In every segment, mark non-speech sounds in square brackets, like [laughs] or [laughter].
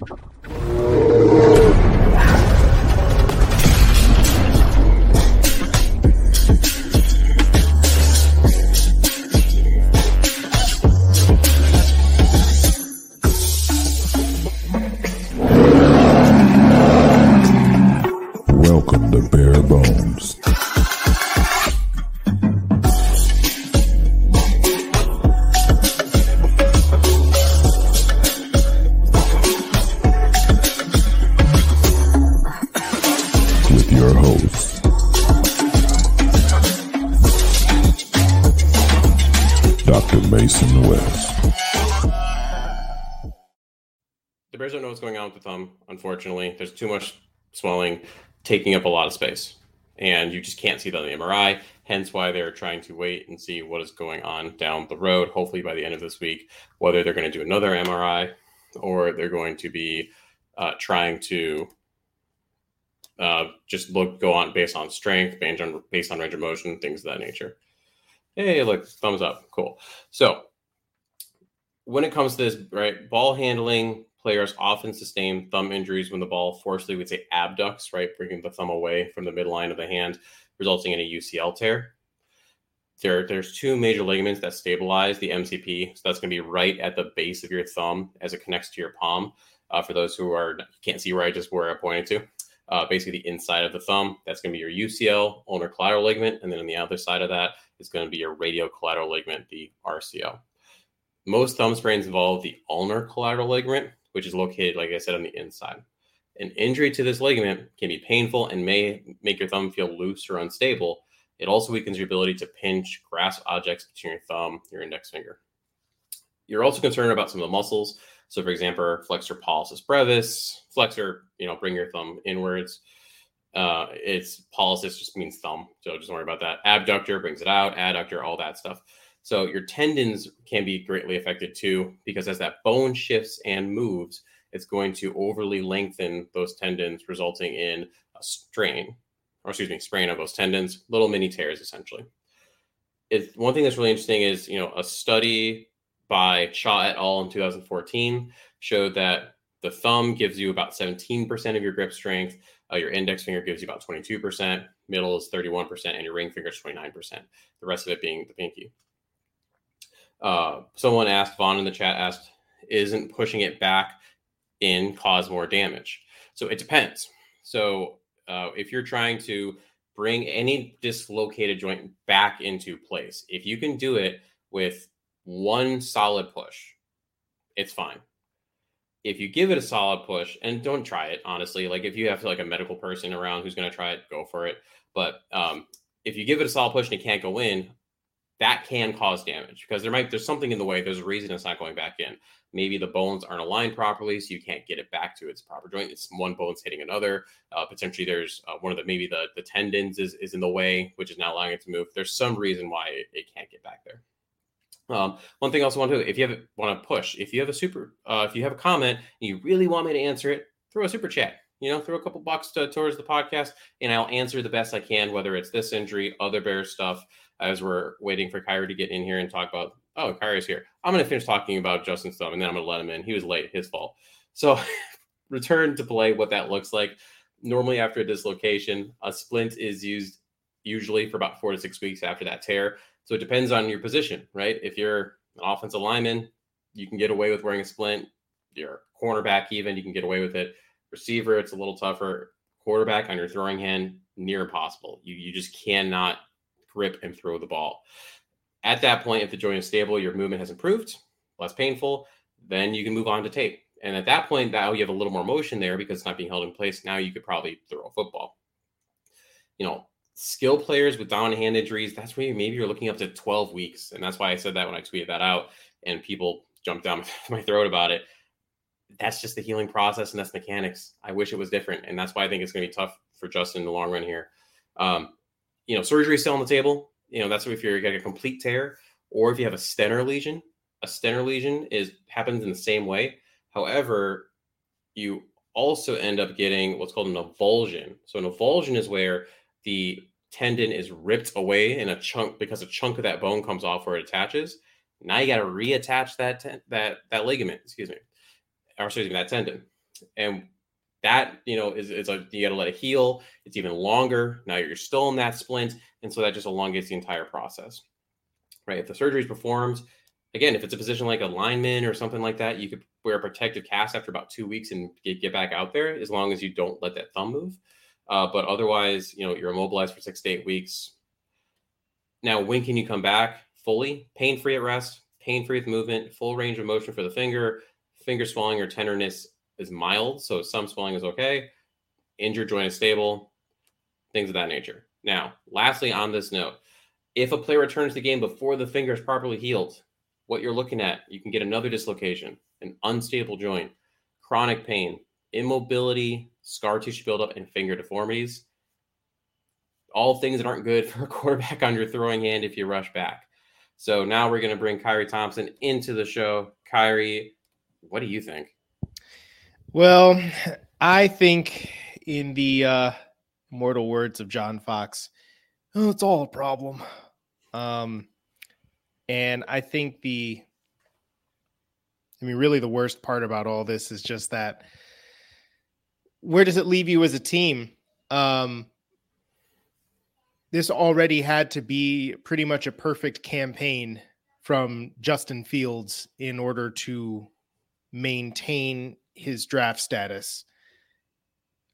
Welcome to Bear Bones. Mason West. The Bears don't know what's going on with the thumb, unfortunately. There's too much swelling, taking up a lot of space. And you just can't see that on the MRI, hence why they're trying to wait and see what is going on down the road, hopefully by the end of this week, whether they're going to do another MRI or they're going to be uh, trying to uh, just look go on based on strength, based on based on range of motion, things of that nature. Hey, look, thumbs up, cool. So when it comes to this, right, ball handling, players often sustain thumb injuries when the ball forcefully, we'd say abducts, right, bringing the thumb away from the midline of the hand, resulting in a UCL tear. There, there's two major ligaments that stabilize the MCP. So that's going to be right at the base of your thumb as it connects to your palm. Uh, for those who are can't see where I just where I pointed to, uh, basically the inside of the thumb. That's going to be your UCL, ulnar collateral ligament, and then on the other side of that is going to be your radial collateral ligament, the RCL. Most thumb sprains involve the ulnar collateral ligament, which is located, like I said, on the inside. An injury to this ligament can be painful and may make your thumb feel loose or unstable. It also weakens your ability to pinch, grasp objects between your thumb, your index finger. You're also concerned about some of the muscles. So, for example, flexor pollicis brevis, flexor, you know, bring your thumb inwards. Uh, it's pollicis just means thumb, so just don't worry about that. Abductor brings it out, adductor, all that stuff. So your tendons can be greatly affected too, because as that bone shifts and moves, it's going to overly lengthen those tendons, resulting in a strain, or excuse me, sprain of those tendons, little mini tears essentially. It's, one thing that's really interesting is, you know, a study by Cha et al. in 2014 showed that the thumb gives you about 17% of your grip strength, uh, your index finger gives you about 22%, middle is 31%, and your ring finger is 29%. The rest of it being the pinky. Uh, someone asked, Vaughn in the chat asked, isn't pushing it back in cause more damage? So it depends. So uh, if you're trying to bring any dislocated joint back into place, if you can do it with one solid push, it's fine. If you give it a solid push, and don't try it, honestly, like if you have like a medical person around who's going to try it, go for it. But um, if you give it a solid push and it can't go in, that can cause damage because there might there's something in the way. There's a reason it's not going back in. Maybe the bones aren't aligned properly, so you can't get it back to its proper joint. It's one bone's hitting another. Uh, potentially, there's uh, one of the maybe the the tendons is is in the way, which is not allowing it to move. There's some reason why it, it can't get back there. Um, one thing I also want to, if you have want to push, if you have a super, uh, if you have a comment and you really want me to answer it, throw a super chat. you know, throw a couple bucks to, towards the podcast, and I'll answer the best I can, whether it's this injury, other bear stuff, as we're waiting for Khari to get in here and talk about. Oh, Khari's here. I'm going to finish talking about Justin thumb, and then I'm going to let him in. He was late, his fault. So, [laughs] return to play, what that looks like. Normally, after a dislocation, a splint is used usually for about four to six weeks after that tear. So it depends on your position, right? If you're an offensive lineman, you can get away with wearing a splint. You're cornerback, even you can get away with it. Receiver, it's a little tougher. Quarterback on your throwing hand, near impossible. You you just cannot grip and throw the ball. At that point, if the joint is stable, your movement has improved, less painful, then you can move on to tape. And at that point, now you have a little more motion there because it's not being held in place. Now you could probably throw a football. You know, skill players with down hand injuries, that's where maybe you're looking up to 12 weeks. And that's why I said that when I tweeted that out and people jumped down [laughs] my throat about it. That's just the healing process and that's mechanics. I wish it was different. And that's why I think it's going to be tough for Justin in the long run here. Um, you know, surgery is still on the table. You know, that's if you're getting a complete tear or if you have a Stener lesion. A Stener lesion is happens in the same way. However, you also end up getting what's called an avulsion. So an avulsion is where the tendon is ripped away in a chunk because a chunk of that bone comes off where it attaches. Now you got to reattach that ten- that that ligament, excuse me, or excuse me, that tendon, and that you know is, is a you got to let it heal. It's even longer. Now you're still in that splint, and so that just elongates the entire process. Right? If the surgery is performed, again, if it's a position like a lineman or something like that, you could wear a protective cast after about two weeks and get, get back out there, as long as you don't let that thumb move. Uh, but otherwise, you know, you're immobilized for six to eight weeks. Now, when can you come back fully? Pain free at rest, pain free with movement, full range of motion for the finger. Finger swelling or tenderness is mild, so some swelling is okay. Injured joint is stable, things of that nature. Now, lastly, on this note, if a player returns to the game before the finger is properly healed, what you're looking at, you can get another dislocation, an unstable joint, chronic pain, immobility, scar tissue buildup, and finger deformities. All things that aren't good [laughs] for a quarterback on your throwing hand if you rush back. So now we're going to bring Khari Thompson into the show. Khari, what do you think? Well, I think in the uh, immortal words of John Fox, oh, it's all a problem. Um, and I think the, I mean, really the worst part about all this is just that where does it leave you as a team? Um, this already had to be pretty much a perfect campaign from Justin Fields in order to maintain his draft status.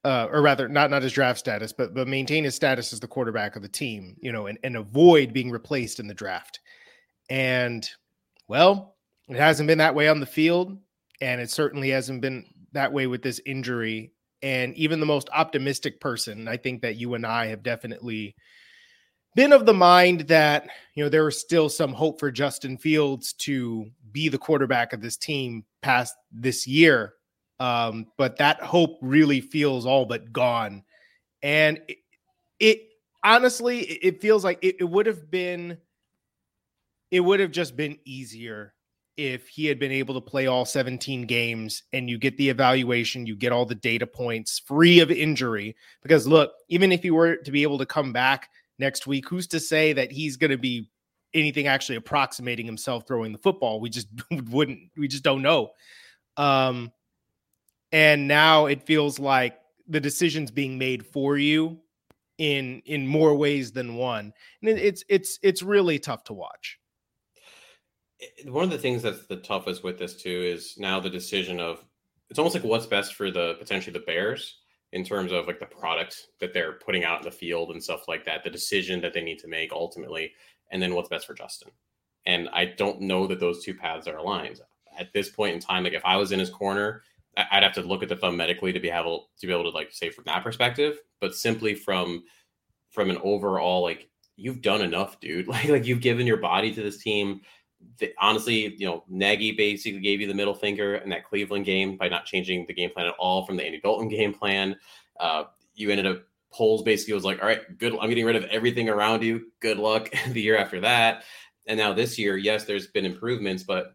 Uh, or rather, not not his draft status, but but maintain his status as the quarterback of the team, you know, and, and avoid being replaced in the draft. And well, it hasn't been that way on the field, and it certainly hasn't been that way with this injury and even the most optimistic person i think that you and i have definitely been of the mind that you know there is still some hope for justin fields to be the quarterback of this team past this year. Um, but that hope really feels all but gone. And it, it honestly it feels like it, it would have been it would have just been easier if he had been able to play all 17 games and you get the evaluation, you get all the data points free of injury. Because look, even if he were to be able to come back next week, who's to say that he's going to be anything actually approximating himself throwing the football? We just [laughs] wouldn't, we just don't know. Um, and now it feels like the decision's being made for you in in more ways than one and it, it's it's it's really tough to watch one of the things that's the toughest with this too is now the decision of it's almost like what's best for the potentially the Bears in terms of like the product that they're putting out in the field and stuff like that, the decision that they need to make ultimately, and then what's best for Justin. And I don't know that those two paths are aligned at this point in time. Like if I was in his corner, I'd have to look at the thumb medically to be able to be able to like say from that perspective, but simply from from an overall like you've done enough, dude. [laughs] Like like you've given your body to this team the, honestly, you know, Nagy basically gave you the middle finger in that Cleveland game by not changing the game plan at all from the Andy Dalton game plan. Uh, you ended up Poles basically was like, all right, good. I'm getting rid of everything around you. Good luck [laughs] the year after that. And now this year, yes, there's been improvements, but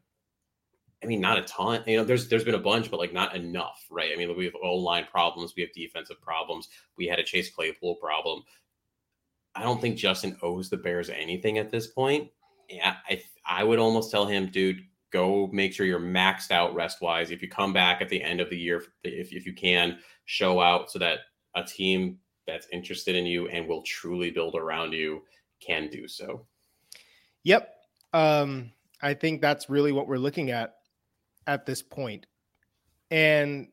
I mean, not a ton. You know, there's there's been a bunch, but like not enough, right? I mean, we have O line problems, we have defensive problems, we had a Chase Claypool problem. I don't think Justin owes the Bears anything at this point. Yeah, I I would almost tell him, dude, go make sure you're maxed out rest wise. If you come back at the end of the year, if if you can, show out so that a team that's interested in you and will truly build around you can do so. Yep. Um, I think that's really what we're looking at at this point. And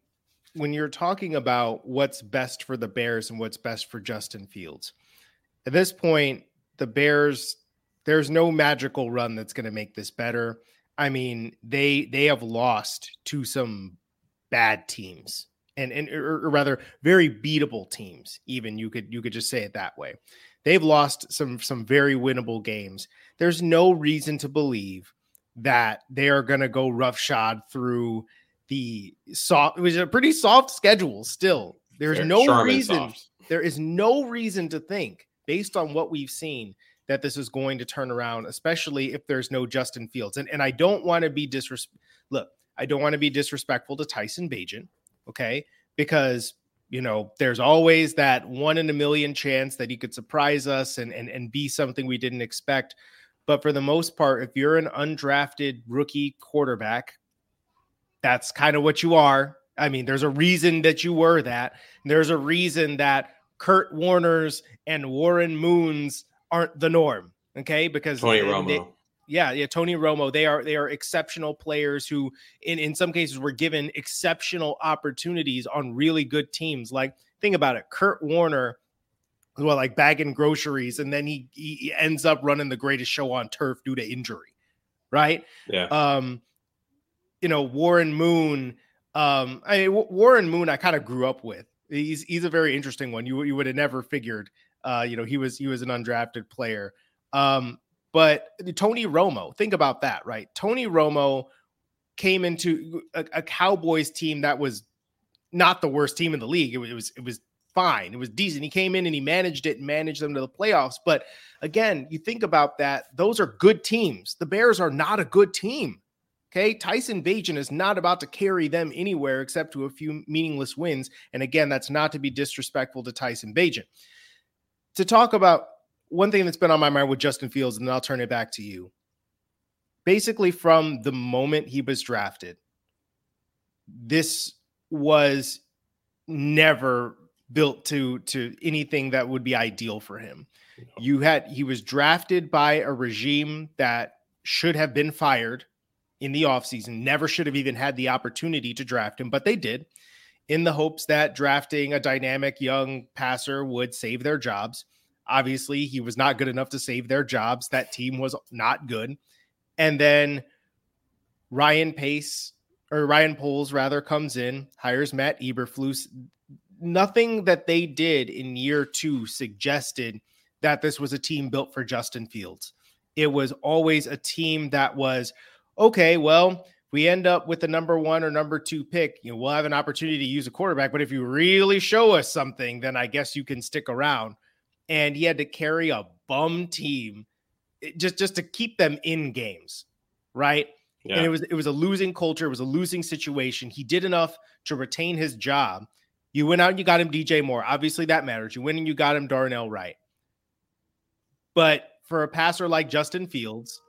when you're talking about what's best for the Bears and what's best for Justin Fields, at this point, the Bears, there's no magical run that's going to make this better. I mean, they they have lost to some bad teams and and or, rather very beatable teams. Even you could you could just say it that way. They've lost some some very winnable games. There's no reason to believe that they are going to go roughshod through the soft. It was a pretty soft schedule. Still, there's They're no reason. There is no reason to think, based on what we've seen, that this is going to turn around, especially if there's no Justin Fields. And and I don't want to be disrespectful. Look, I don't want to be disrespectful to Tyson Bagent, okay? Because you know, there's always that one in a million chance that he could surprise us and and and be something we didn't expect. But for the most part, if you're an undrafted rookie quarterback, that's kind of what you are. I mean, there's a reason that you were that. There's a reason that Kurt Warner's and Warren Moon's aren't the norm. Okay, because Tony Romo. They, yeah, yeah, Tony Romo. They are they are exceptional players who, in in some cases, were given exceptional opportunities on really good teams. Like think about it, Kurt Warner well, like bagging groceries, and then he he ends up running the greatest show on turf due to injury, right? Yeah. Um, you know, Warren Moon. Um, I mean, Warren Moon, I kind of grew up with. He's he's a very interesting one. You you would have never figured. Uh, you know, he was he was an undrafted player. Um, but Tony Romo, think about that, right? Tony Romo came into a, a Cowboys team that was not the worst team in the league. It was, it was fine. It was decent. He came in and he managed it and managed them to the playoffs. But again, you think about that, those are good teams. The Bears are not a good team. Okay. Tyson Bagent is not about to carry them anywhere except to a few meaningless wins. And again, that's not to be disrespectful to Tyson Bagent. To talk about one thing that's been on my mind with Justin Fields, and then I'll turn it back to you. Basically, from the moment he was drafted, this was never built to to anything that would be ideal for him. You had he was drafted by a regime that should have been fired in the offseason, never should have even had the opportunity to draft him, but they did in the hopes that drafting a dynamic young passer would save their jobs. Obviously, he was not good enough to save their jobs. That team was not good. And then Ryan Pace or Ryan Poles rather comes in, hires Matt Eberflus nothing that they did in year two suggested that this was a team built for Justin Fields. It was always a team that was okay. Well, we end up with the number one or number two pick, you know, we'll have an opportunity to use a quarterback. But if you really show us something, then I guess you can stick around. And he had to carry a bum team just just to keep them in games, right? Yeah. And it was it was a losing culture, it was a losing situation. He did enough to retain his job, you went out and you got him DJ Moore. Obviously, that matters. You went and you got him Darnell Wright. But for a passer like Justin Fields,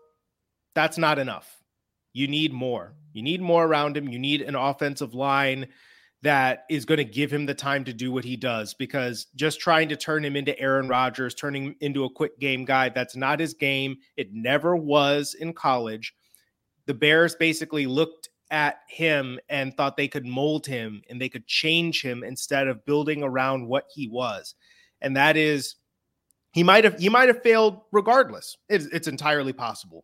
that's not enough. You need more. You need more around him. You need an offensive line that is going to give him the time to do what he does because just trying to turn him into Aaron Rodgers, turning him into a quick game guy, that's not his game. It never was in college. The Bears basically looked at him and thought they could mold him and they could change him instead of building around what he was. And that is he might have he might have failed regardless. It's, it's entirely possible.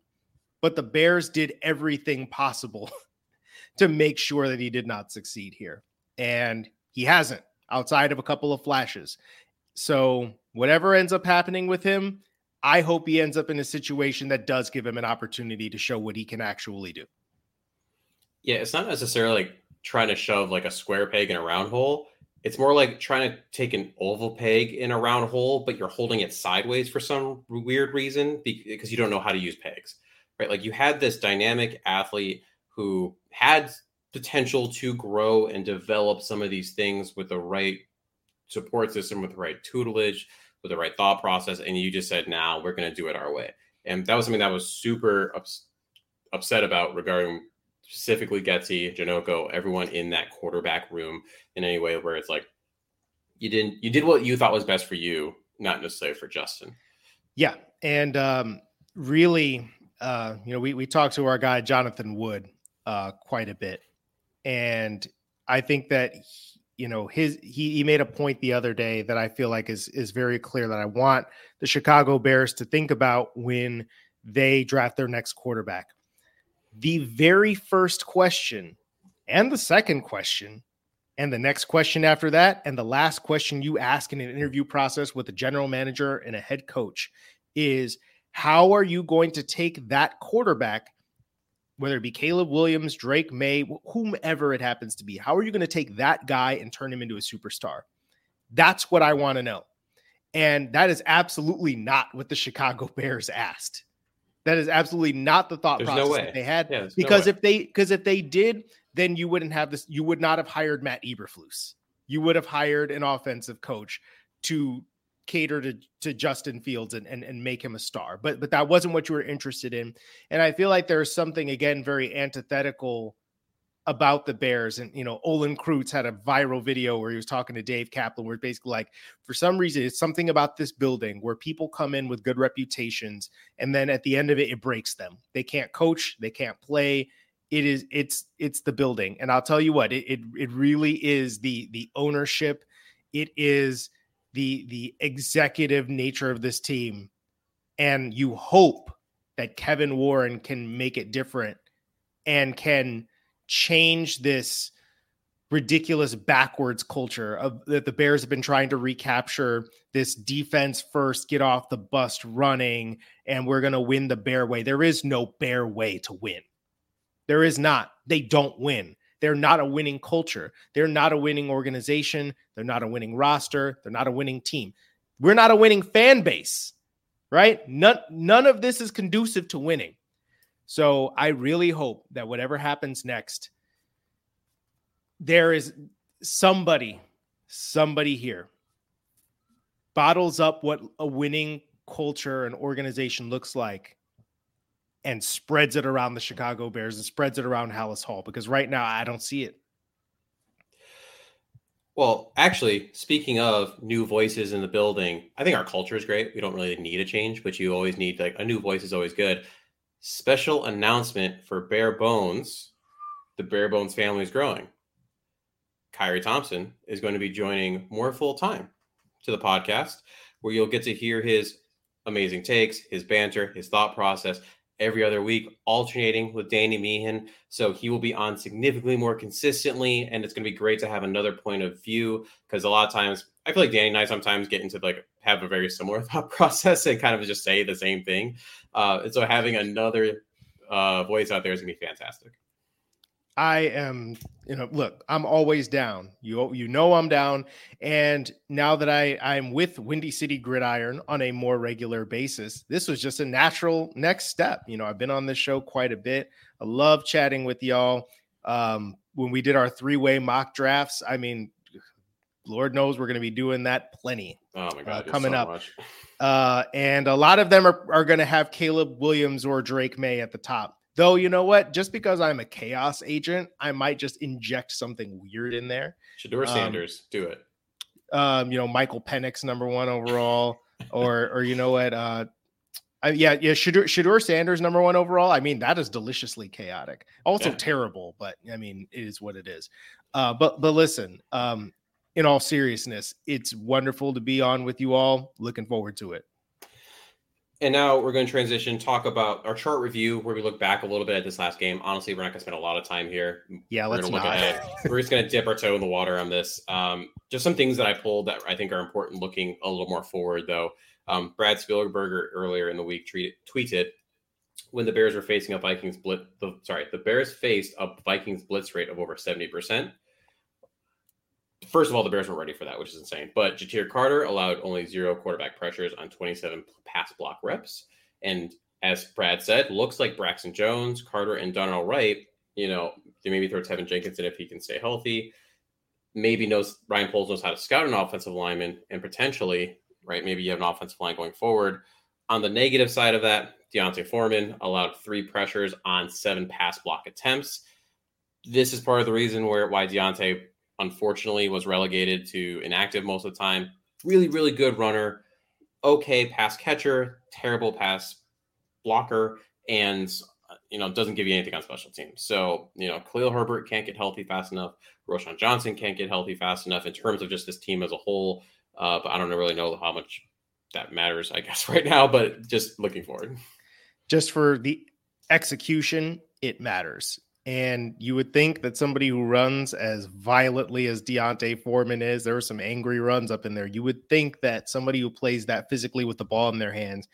But the Bears did everything possible [laughs] to make sure that he did not succeed here. And he hasn't outside of a couple of flashes. So whatever ends up happening with him, I hope he ends up in a situation that does give him an opportunity to show what he can actually do. Yeah, it's not necessarily like trying to shove like a square peg in a round hole. It's more like trying to take an oval peg in a round hole, but you're holding it sideways for some weird reason because you don't know how to use pegs, right? Like you had this dynamic athlete who had potential to grow and develop some of these things with the right support system, with the right tutelage, with the right thought process, and you just said, "Now nah, we're going to do it our way." And that was something that was super ups- upset about regarding specifically Getsy, Janocko, everyone in that quarterback room in any way where it's like you didn't you did what you thought was best for you, not necessarily for Justin. Yeah, and um, really, uh, you know, we we talked to our guy Jonathan Wood uh, quite a bit, and I think that you know his he he made a point the other day that I feel like is is very clear that I want the Chicago Bears to think about when they draft their next quarterback. The very first question and the second question and the next question after that and the last question you ask in an interview process with a general manager and a head coach is how are you going to take that quarterback whether it be Caleb Williams, Drake Maye, whomever it happens to be. How are you going to take that guy and turn him into a superstar? That's what I want to know. And that is absolutely not what the Chicago [laughs] Bears asked. That is absolutely not the thought there's process no that they had. Yeah, because no if they because if they did, then you wouldn't have this. You would not have hired Matt Eberflus. You would have hired an offensive coach to cater to, to Justin Fields and, and, and make him a star. But but that wasn't what you were interested in. And I feel like there's something again very antithetical about the Bears. And you know, Olin Kreutz had a viral video where he was talking to Dave Kaplan, where basically like for some reason it's something about this building where people come in with good reputations, and then at the end of it, it breaks them. They can't coach, they can't play. It is it's it's the building. And I'll tell you what, it it, it really is the the ownership. It is the the executive nature of this team and you hope that Kevin Warren can make it different and can change this ridiculous backwards culture of that the Bears have been trying to recapture this defense first, get off the bus running, and we're going to win the bear way. There is no bear way to win. There is not. They don't win. They're not a winning culture. They're not a winning organization. They're not a winning roster. They're not a winning team. We're not a winning fan base, right? None, none of this is conducive to winning. So I really hope that whatever happens next, there is somebody, somebody here bottles up what a winning culture and organization looks like and spreads it around the Chicago Bears and spreads it around Halas Hall because right now I don't see it. Well, actually, speaking of new voices in the building, I think our culture is great. We don't really need a change, but you always need like a new voice is always good. Special announcement for Bear Bones. The Bear Bones family is growing. Khari Thompson is going to be joining more full time to the podcast, where you'll get to hear his amazing takes, his banter, his thought process, every other week, alternating with Danny Meehan. So he will be on significantly more consistently, and it's going to be great to have another point of view because a lot of times I feel like Danny and I sometimes get into like have a very similar [laughs] thought process and kind of just say the same thing. Uh, and so having another uh, voice out there is going to be fantastic. I am, you know, look, I'm always down. You you know I'm down. And now that I I'm with Windy City Gridiron on a more regular basis, this was just a natural next step. You know, I've been on this show quite a bit. I love chatting with y'all. Um, when we did our three-way mock drafts, I mean, Lord knows we're going to be doing that plenty. Oh my god, uh, coming so up. Much. Uh, and a lot of them are, are going to have Caleb Williams or Drake Maye at the top. Though you know what, just because I'm a chaos agent, I might just inject something weird in there. Shedeur Um, Sanders, do it. Um, you know, Michael Penix number one overall, or or you know what, uh, I, yeah, yeah, Shedeur, Shedeur Sanders number one overall. I mean, that is deliciously chaotic. Also Yeah. terrible, but I mean, it is what it is. Uh, but but listen, um, in all seriousness, it's wonderful to be on with you all. Looking forward to it. And now we're going to transition, talk about our chart review, where we look back a little bit at this last game. Honestly, we're not going to spend a lot of time here. Yeah, we're let's look not. ahead. [laughs] We're just going to dip our toe in the water on this. Um, just some things that I pulled that I think are important looking a little more forward, though. Um, Brad Spielberger earlier in the week tweeted, tweeted when the Bears were facing a Vikings blitz. The, sorry, the Bears faced a Vikings blitz rate of over 70%. First of all, the Bears weren't ready for that, which is insane. But Ja'Tyre Carter allowed only zero quarterback pressures on 27 pass block reps. And as Brad said, looks like Braxton Jones, Carter, and Darnell Wright You know, they maybe throw Teven Jenkins in if he can stay healthy. Maybe knows Ryan Poles knows how to scout an offensive lineman and potentially, right? Maybe you have an offensive line going forward. On the negative side of that, D'Onta Foreman allowed three pressures on seven pass block attempts. This is part of the reason where why D'Onta unfortunately was relegated to inactive most of the time. Really, really good runner, okay pass catcher, terrible pass blocker, and you know doesn't give you anything on special teams. So you know, Khalil Herbert can't get healthy fast enough. Roschon Johnson can't get healthy fast enough in terms of just this team as a whole. Uh, but I don't really know how much that matters, I [laughs] guess, right now. But just looking forward, just for the execution, it matters. And you would think that somebody who runs as violently as D'Onta Foreman is, there were some angry runs up in there. You would think that somebody who plays that physically with the ball in their hands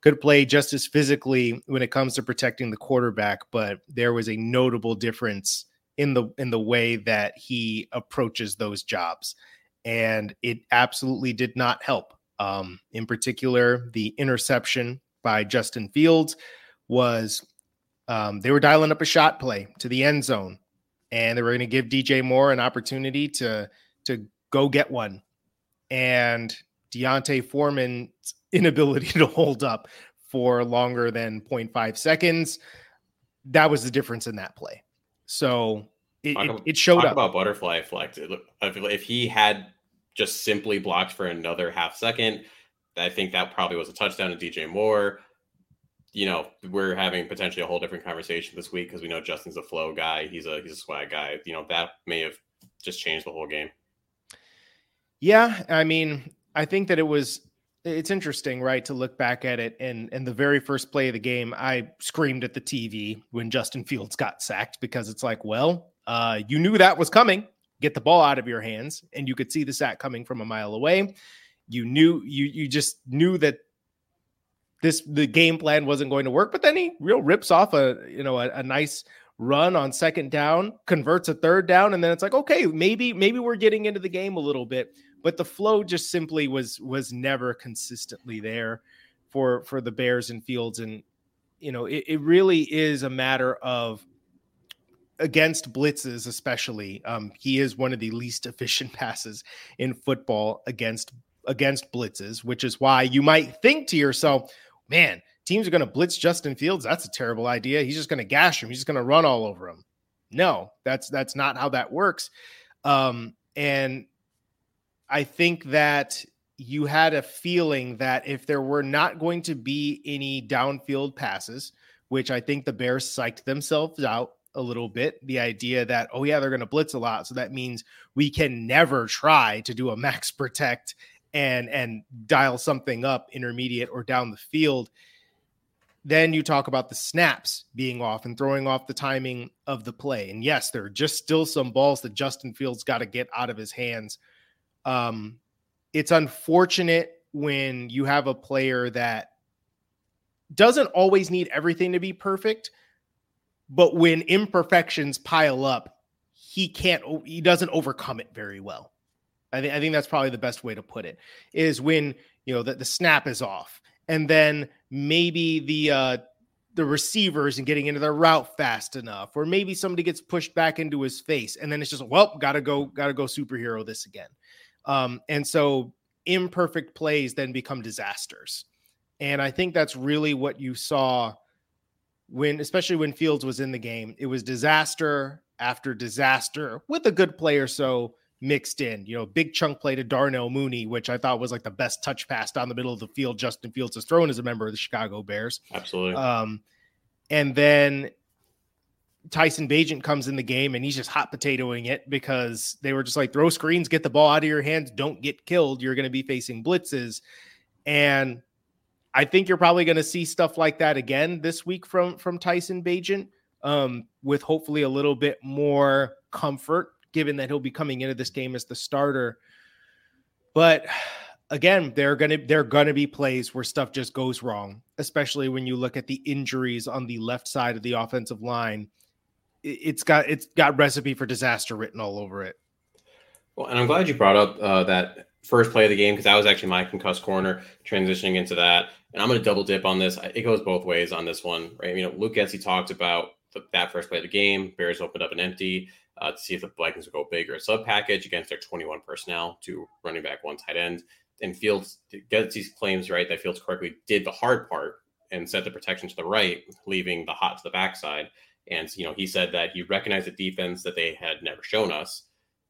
could play just as physically when it comes to protecting the quarterback, but there was a notable difference in the in the way that he approaches those jobs. And it absolutely did not help. Um, in particular, the interception by Justin Fields was um, they were dialing up a shot play to the end zone, and they were going to give DJ Moore an opportunity to to go get one. And D'Onta Foreman's [laughs] inability to hold up for longer than 0.5 seconds, that was the difference in that play. So it, it, it showed talk up. about butterfly effect. If, if he had just simply blocked for another half second, I think that probably was a touchdown to DJ Moore you know, we're having potentially a whole different conversation this week because we know Justin's a flow guy. He's a he's a swag guy. You know, that may have just changed the whole game. Yeah, I mean, I think that it was it's interesting, right, to look back at it and and the very first play of the game, I screamed at the TV when Justin Fields got sacked because it's like, well, uh, you knew that was coming. Get the ball out of your hands, and you could see the sack coming from a mile away. You knew you you just knew that this the game plan wasn't going to work. But then he real rips off a you know a, a nice run on second down, converts a third down, and then it's like okay, maybe maybe we're getting into the game a little bit. But the flow just simply was was never consistently there for for the Bears and Fields, and you know it, it really is a matter of against blitzes especially um, he is one of the least efficient [laughs] passes in football against against blitzes which is why you might think to yourself man, teams are going to blitz Justin Fields. That's a terrible idea. He's just going to gash him. He's just going to run all over him. No, that's that's not how that works. Um, and I think that you had a feeling that if there were not going to be any downfield passes, which I think the Bears psyched themselves out a little bit, the idea that, oh, yeah, they're going to blitz a lot. So that means we can never try to do a max protect and and dial something up intermediate or down the field then you talk about the snaps being off and throwing off the timing of the play. And yes there are just still some balls that justin fields got to get out of his hands. Um it's unfortunate when you have a player that doesn't always need everything to be perfect but when imperfections pile up he can't he doesn't overcome it very well I, I think that's probably the best way to put it is when you know that the snap is off and then maybe the uh the receivers and getting into their route fast enough or maybe somebody gets pushed back into his face and then it's just well gotta go gotta go superhero this again. Um and so imperfect plays then become disasters. And i think that's really what you saw when especially when fields was in the game. It was disaster after disaster with a good player so mixed in. You know, big chunk play to Darnell Mooney, which I thought was like the best touch pass down the middle of the field Justin Fields has thrown as a member of the Chicago Bears. Absolutely. Um, and then Tyson Bagent comes in the game and he's just hot potatoing it because they were just like throw screens, get the ball out of your hands, don't get killed. You're going to be facing blitzes. And I think you're probably going to see stuff like that again this week from from Tyson Bagent um, with hopefully a little bit more comfort given that he'll be coming into this game as the starter. But again, they're gonna they're gonna be plays where stuff just goes wrong, especially when you look at the injuries on the left side of the offensive line. It's got it's got recipe for disaster written all over it. Well, and I'm glad you brought up uh, that first play of the game because that was actually my concussed corner transitioning into that. And I'm going to double dip on this. It goes both ways on this one, right? You know, Luke Getsy talked about the, that first play of the game, Bears opened up an empty uh, to see if the Vikings will go big or sub package against their 21 personnel to running back one tight end. And Fields gets these claims right that Fields correctly did the hard part and set the protection to the right, leaving the hot to the backside. And you know, he said that he recognized the defense that they had never shown us.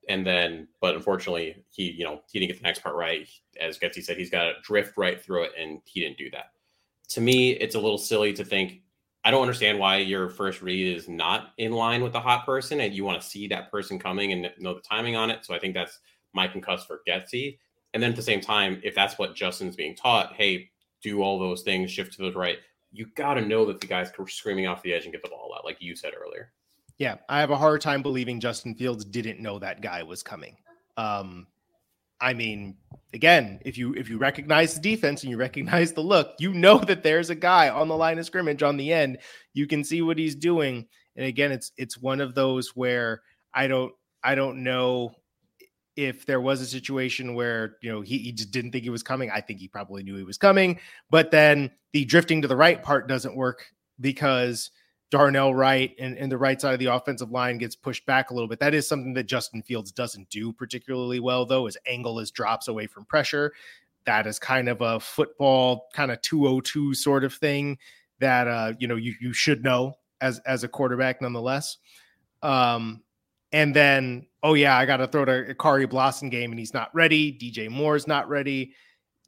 And then, but unfortunately, he you know he didn't get the next part right. As Getsy said, he's got to drift right through it, and he didn't do that. To me, it's a little silly to think. I don't understand why your first read is not in line with the hot person, and you want to see that person coming and know the timing on it. So I think that's my concuss for Getsy. And then at the same time, if that's what Justin's being taught, hey, do all those things, shift to the right. You got to know that the guys screaming off the edge and get the ball out, like you said earlier. Yeah, I have a hard time believing Justin Fields didn't know that guy was coming. Um, I mean, again, if you if you recognize the defense and you recognize the look, you know that there's a guy on the line of scrimmage on the end. You can see what he's doing. And again, it's it's one of those where I don't I don't know if there was a situation where you know he, he just didn't think he was coming i think he probably knew he was coming but then the drifting to the right part doesn't work because darnell wright and, and the right side of the offensive line gets pushed back a little bit that is something that justin fields doesn't do particularly well though his angle is drops away from pressure that is kind of a football kind of 202 sort of thing that uh you know you, you should know as as a quarterback nonetheless um and then, oh yeah, I got to throw to Khari Blasingame and he's not ready. DJ Moore's not ready.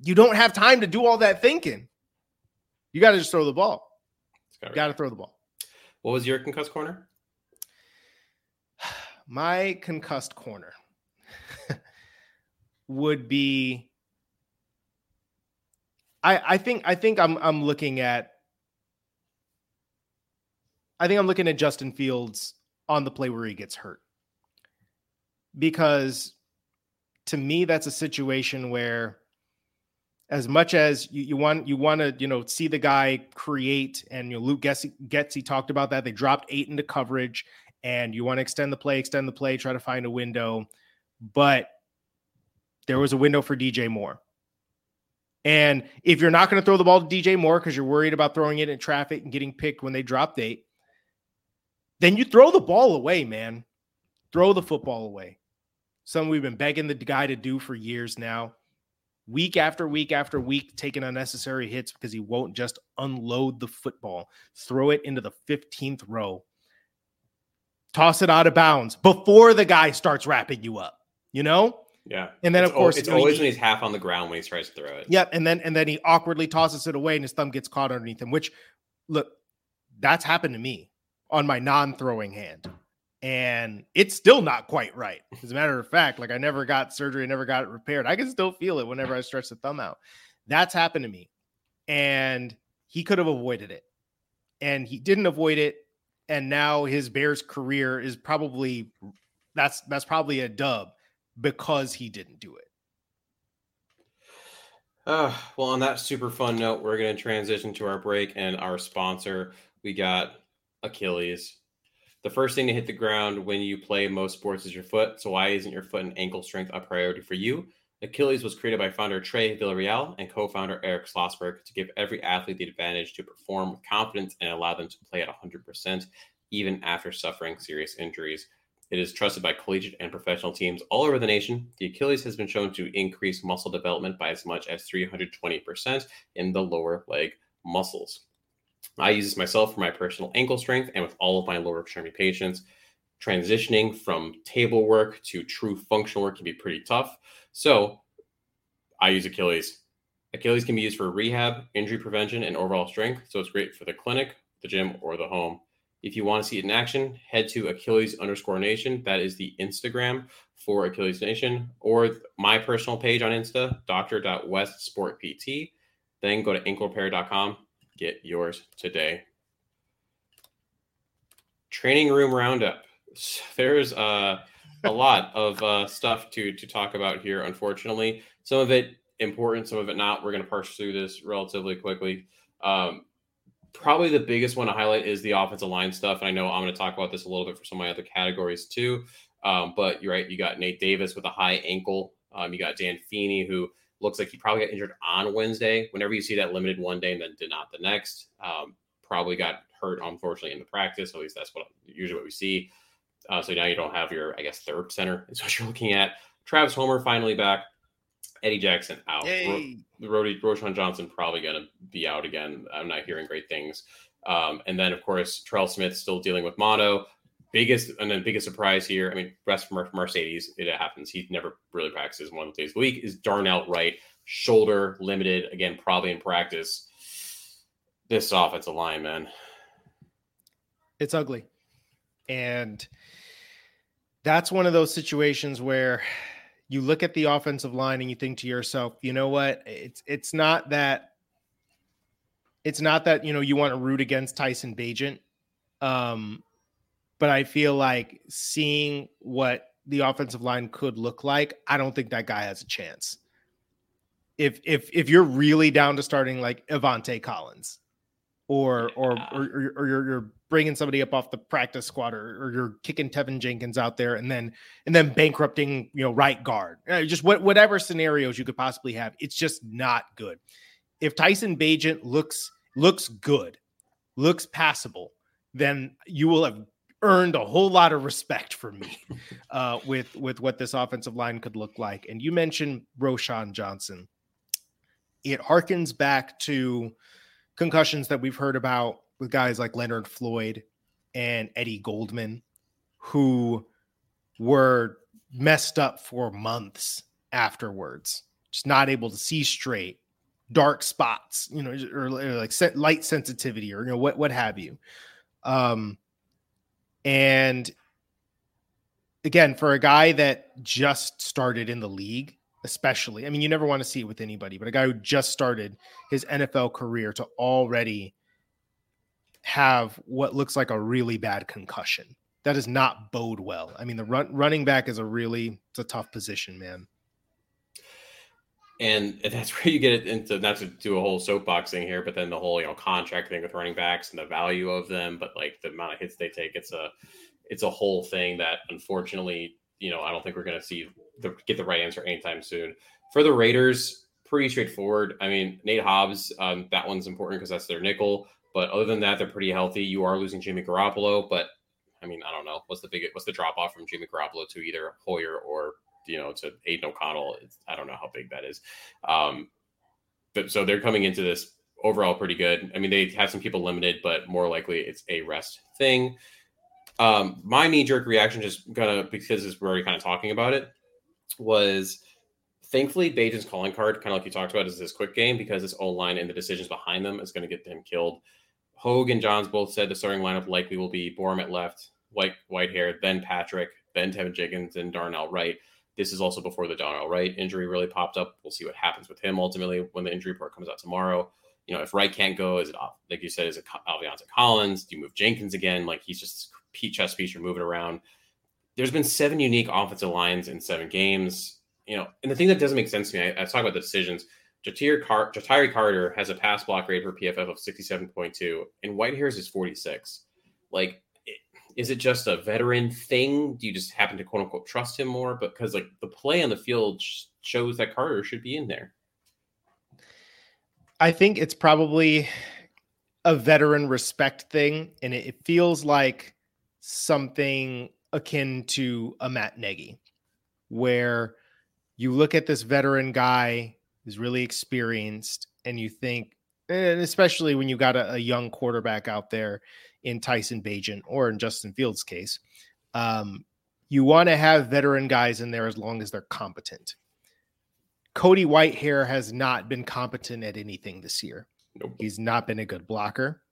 You don't have time to do all that thinking. You got to just throw the ball. You got to throw the ball. What was your concussed corner? [sighs] My concussed corner [laughs] would be. I I think I think I'm I'm looking at. I think I'm looking at Justin Fields on the play where he gets hurt because to me that's a situation where as much as you, you want you want to you know see the guy create and you know, Luke Getsy, Getsy talked about that. They dropped eight into coverage and you want to extend the play extend the play try to find a window. But there was a window for DJ Moore. And if you're not going to throw the ball to DJ Moore because you're worried about throwing it in traffic and getting picked when they dropped eight then you throw the ball away man. Throw the football away. Something we've been begging the guy to do for years now. Week after week after week, taking unnecessary hits because he won't just unload the football, throw it into the 15th row, toss it out of bounds before the guy starts wrapping you up, you know? Yeah. And then it's of course it's always he, when he's half on the ground when he tries to throw it. Yep. And then and then he awkwardly tosses it away and his thumb gets caught underneath him, which look, that's happened to me on my non-throwing hand and it's still not quite right. As a matter of fact, like I never got surgery, I never got it repaired. I can still feel it whenever I stretch the thumb out. That's happened to me. And he could have avoided it. And he didn't avoid it. And now his Bears career is probably that's that's probably a dub because he didn't do it. Uh, well, on that super fun note, we're going to transition to our break and our sponsor. We got Achilles the first thing to hit the ground when you play most sports is your foot. So why isn't your foot and ankle strength a priority for you? Achilles was created by founder Trey Villarreal and co-founder Eric Schlossberg to give every athlete the advantage to perform with confidence and allow them to play at 100% even after suffering serious injuries. It is trusted by collegiate and professional teams all over the nation. The Achilles has been shown to increase muscle development by as much as 320% in the lower leg muscles. I use this myself for my personal ankle strength and with all of my lower extremity patients. Transitioning from table work to true functional work can be pretty tough. So I use Achilles. Achilles can be used for rehab, injury prevention, and overall strength. So it's great for the clinic, the gym, or the home. If you want to see it in action, head to Achilles underscore nation. That is the Instagram for Achilles Nation, or my personal page on Insta, dr.westsportpt. Then go to anklerepair.com Get yours today. Training room roundup. There's uh, a lot of uh, stuff to to talk about here. Unfortunately, some of it important, some of it not. We're going to parse through this relatively quickly. Um, probably the biggest one to highlight is the offensive line stuff. And I know I'm going to talk about this a little bit for some of my other categories too. Um, but you're right. You got Nate Davis with a high ankle. Um, you got Dan Feeney, who looks like he probably got injured on Wednesday. Whenever you see that limited one day and then did not the next, um, probably got hurt, unfortunately, in the practice. At least that's what usually what we see. Uh, so now you don't have your, I guess, third center is what [laughs] you're looking at. Travis Homer finally back. Eddie Jackson out. Yay. Ro- Rody Roschon Johnson probably going to be out again. I'm not hearing great things. Um, and then, of course, Terrell Smith still dealing with mono. Biggest and then biggest surprise here. I mean, rest from Mercedes, it happens. He never really practices one of the days a week. Is Darnell Wright shoulder limited again? Probably in practice. This offensive line, man. It's ugly, and that's one of those situations where you look at the offensive line and you think to yourself, you know what? It's it's not that it's not that you know you want to root against Tyson Bagent. Um, but I feel like seeing what the offensive line could look like, I don't think that guy has a chance. If if if you're really down to starting like Aviante Collins, or or Yeah. or, or, or you're, you're bringing somebody up off the practice squad, or, or you're kicking Teven Jenkins out there, and then and then bankrupting you know right guard, Uh, just what whatever scenarios you could possibly have, it's just not good. If Tyson Bagent looks looks good, looks passable, then you will have earned a whole lot of respect from me [laughs] uh, with with what this offensive line could look like. And you mentioned Roschon Johnson. It harkens back to concussions that we've heard about with guys like Leonard Floyd and Eddie Goldman, who were messed up for months afterwards, just not able to see straight, dark spots, you know, or, or like light sensitivity or you know what what have you. Um, and again, for a guy that just started in the league, especially, I mean, you never want to see it with anybody, but a guy who just started his NFL career to already have what looks like a really bad concussion. That does not bode well. I mean, the run, running back is a really it's a tough position, man. And [laughs] that's where you get it into not to do a whole soapbox thing here, but then the whole you know contract thing with running backs and the value of them, but like the amount of hits they take, it's a it's a whole thing that unfortunately, you know, I don't think we're going to see the get the right answer anytime soon. For the Raiders, pretty straightforward. I mean, Nate Hobbs, um, that one's important because that's their nickel. But other than that, they're pretty healthy. You are losing Jimmy Garoppolo, but I mean, I don't know what's the big what's the drop off from Jimmy Garoppolo to either Hoyer or you know to Aidan O'Connell. It's, I don't know how big that is. Um, but so they're coming into this overall pretty good. I mean, they have some people limited, but more likely it's a rest thing. Um, my knee jerk reaction, just gonna because we're already kind of talking about it, was thankfully Bagent's calling card, kind of like you talked about, is this quick game because this O line and the decisions behind them is going to get him killed. Hoge and Jahns both said the starting lineup likely will be Borom at left, White white hair, then Patrick, then Teven Jenkins, and Darnell Wright. This is also before the Darnell Wright injury really popped up. We'll see what happens with him ultimately when the injury report comes out tomorrow. You know, if Wright can't go, is it? Like you said, is it Aviante Collins? Do you move Jenkins again? Like he's just chess piece you're moving around. There's been seven unique offensive lines in seven games. You know, and the thing that doesn't make sense to me, I, I talk about the decisions. Ja'Tyre Car- Carter has a pass block rate for PFF of 67.2, and Whitehairs is 46. Like, is it just a veteran thing? Do you just happen to quote unquote trust him more? Because like the play on the field shows that Carter should be in there. I think it's probably a veteran respect thing, and it, feels like something akin to a Matt Nagy, where you look at this veteran guy who's really experienced, and you think, eh, and especially when you got a, a young quarterback out there in Tyson Bagent or in Justin Fields' case, um, you want to have veteran guys in there as long as they're competent. Cody Whitehair has not been competent at anything this year. Nope. He's not been a good blocker.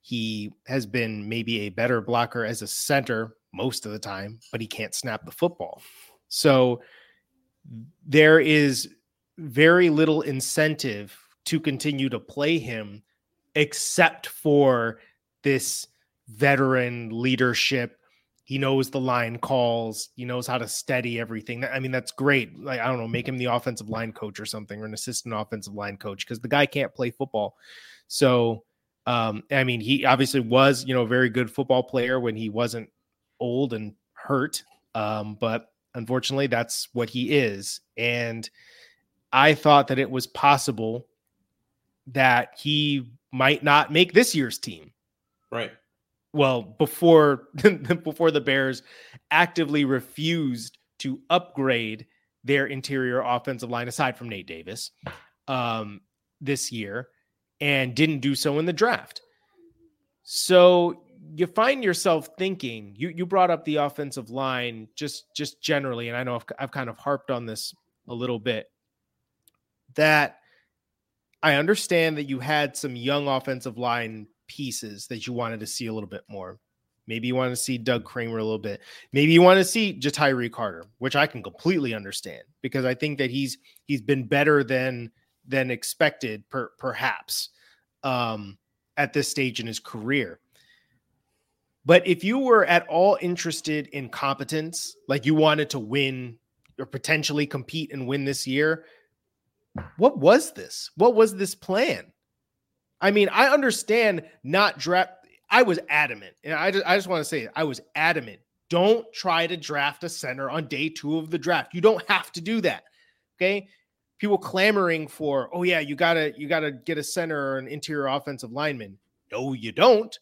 He has been maybe a better blocker as a center most of the time, but he can't snap the football. So there is very little incentive to continue to play him except for this veteran leadership. He knows the line calls. He knows how to steady everything. I mean, that's great. Like, I don't know, make him the offensive line coach or something, or an assistant offensive line coach, because the guy can't play football. So, um, I mean, he obviously was, you know, a very good football player when he wasn't old and hurt. Um, but unfortunately, that's what he is. And I thought that it was possible that he might not make this year's team Right. Well, before [laughs] before the Bears actively refused to upgrade their interior offensive line aside from Nate Davis um, this year and didn't do so in the draft. So you find yourself thinking you you brought up the offensive line just just generally and I know I've, I've kind of harped on this a little bit that I understand that you had some young offensive line pieces that you wanted to see a little bit more. Maybe you want to see Doug Kramer a little bit. Maybe you want to see Ja'Tyre Carter, which I can completely understand because I think that he's he's been better than than expected, per, perhaps, um, at this stage in his career. But if you were at all interested in competence, like you wanted to win or potentially compete and win this year, what was this? What was this plan? I mean, I understand not draft. I was adamant, and I just, I just want to say, I was adamant. Don't try to draft a center on day two of the draft. You don't have to do that. Okay. People clamoring for, oh yeah, you gotta you gotta get a center or an interior offensive lineman. No, you don't.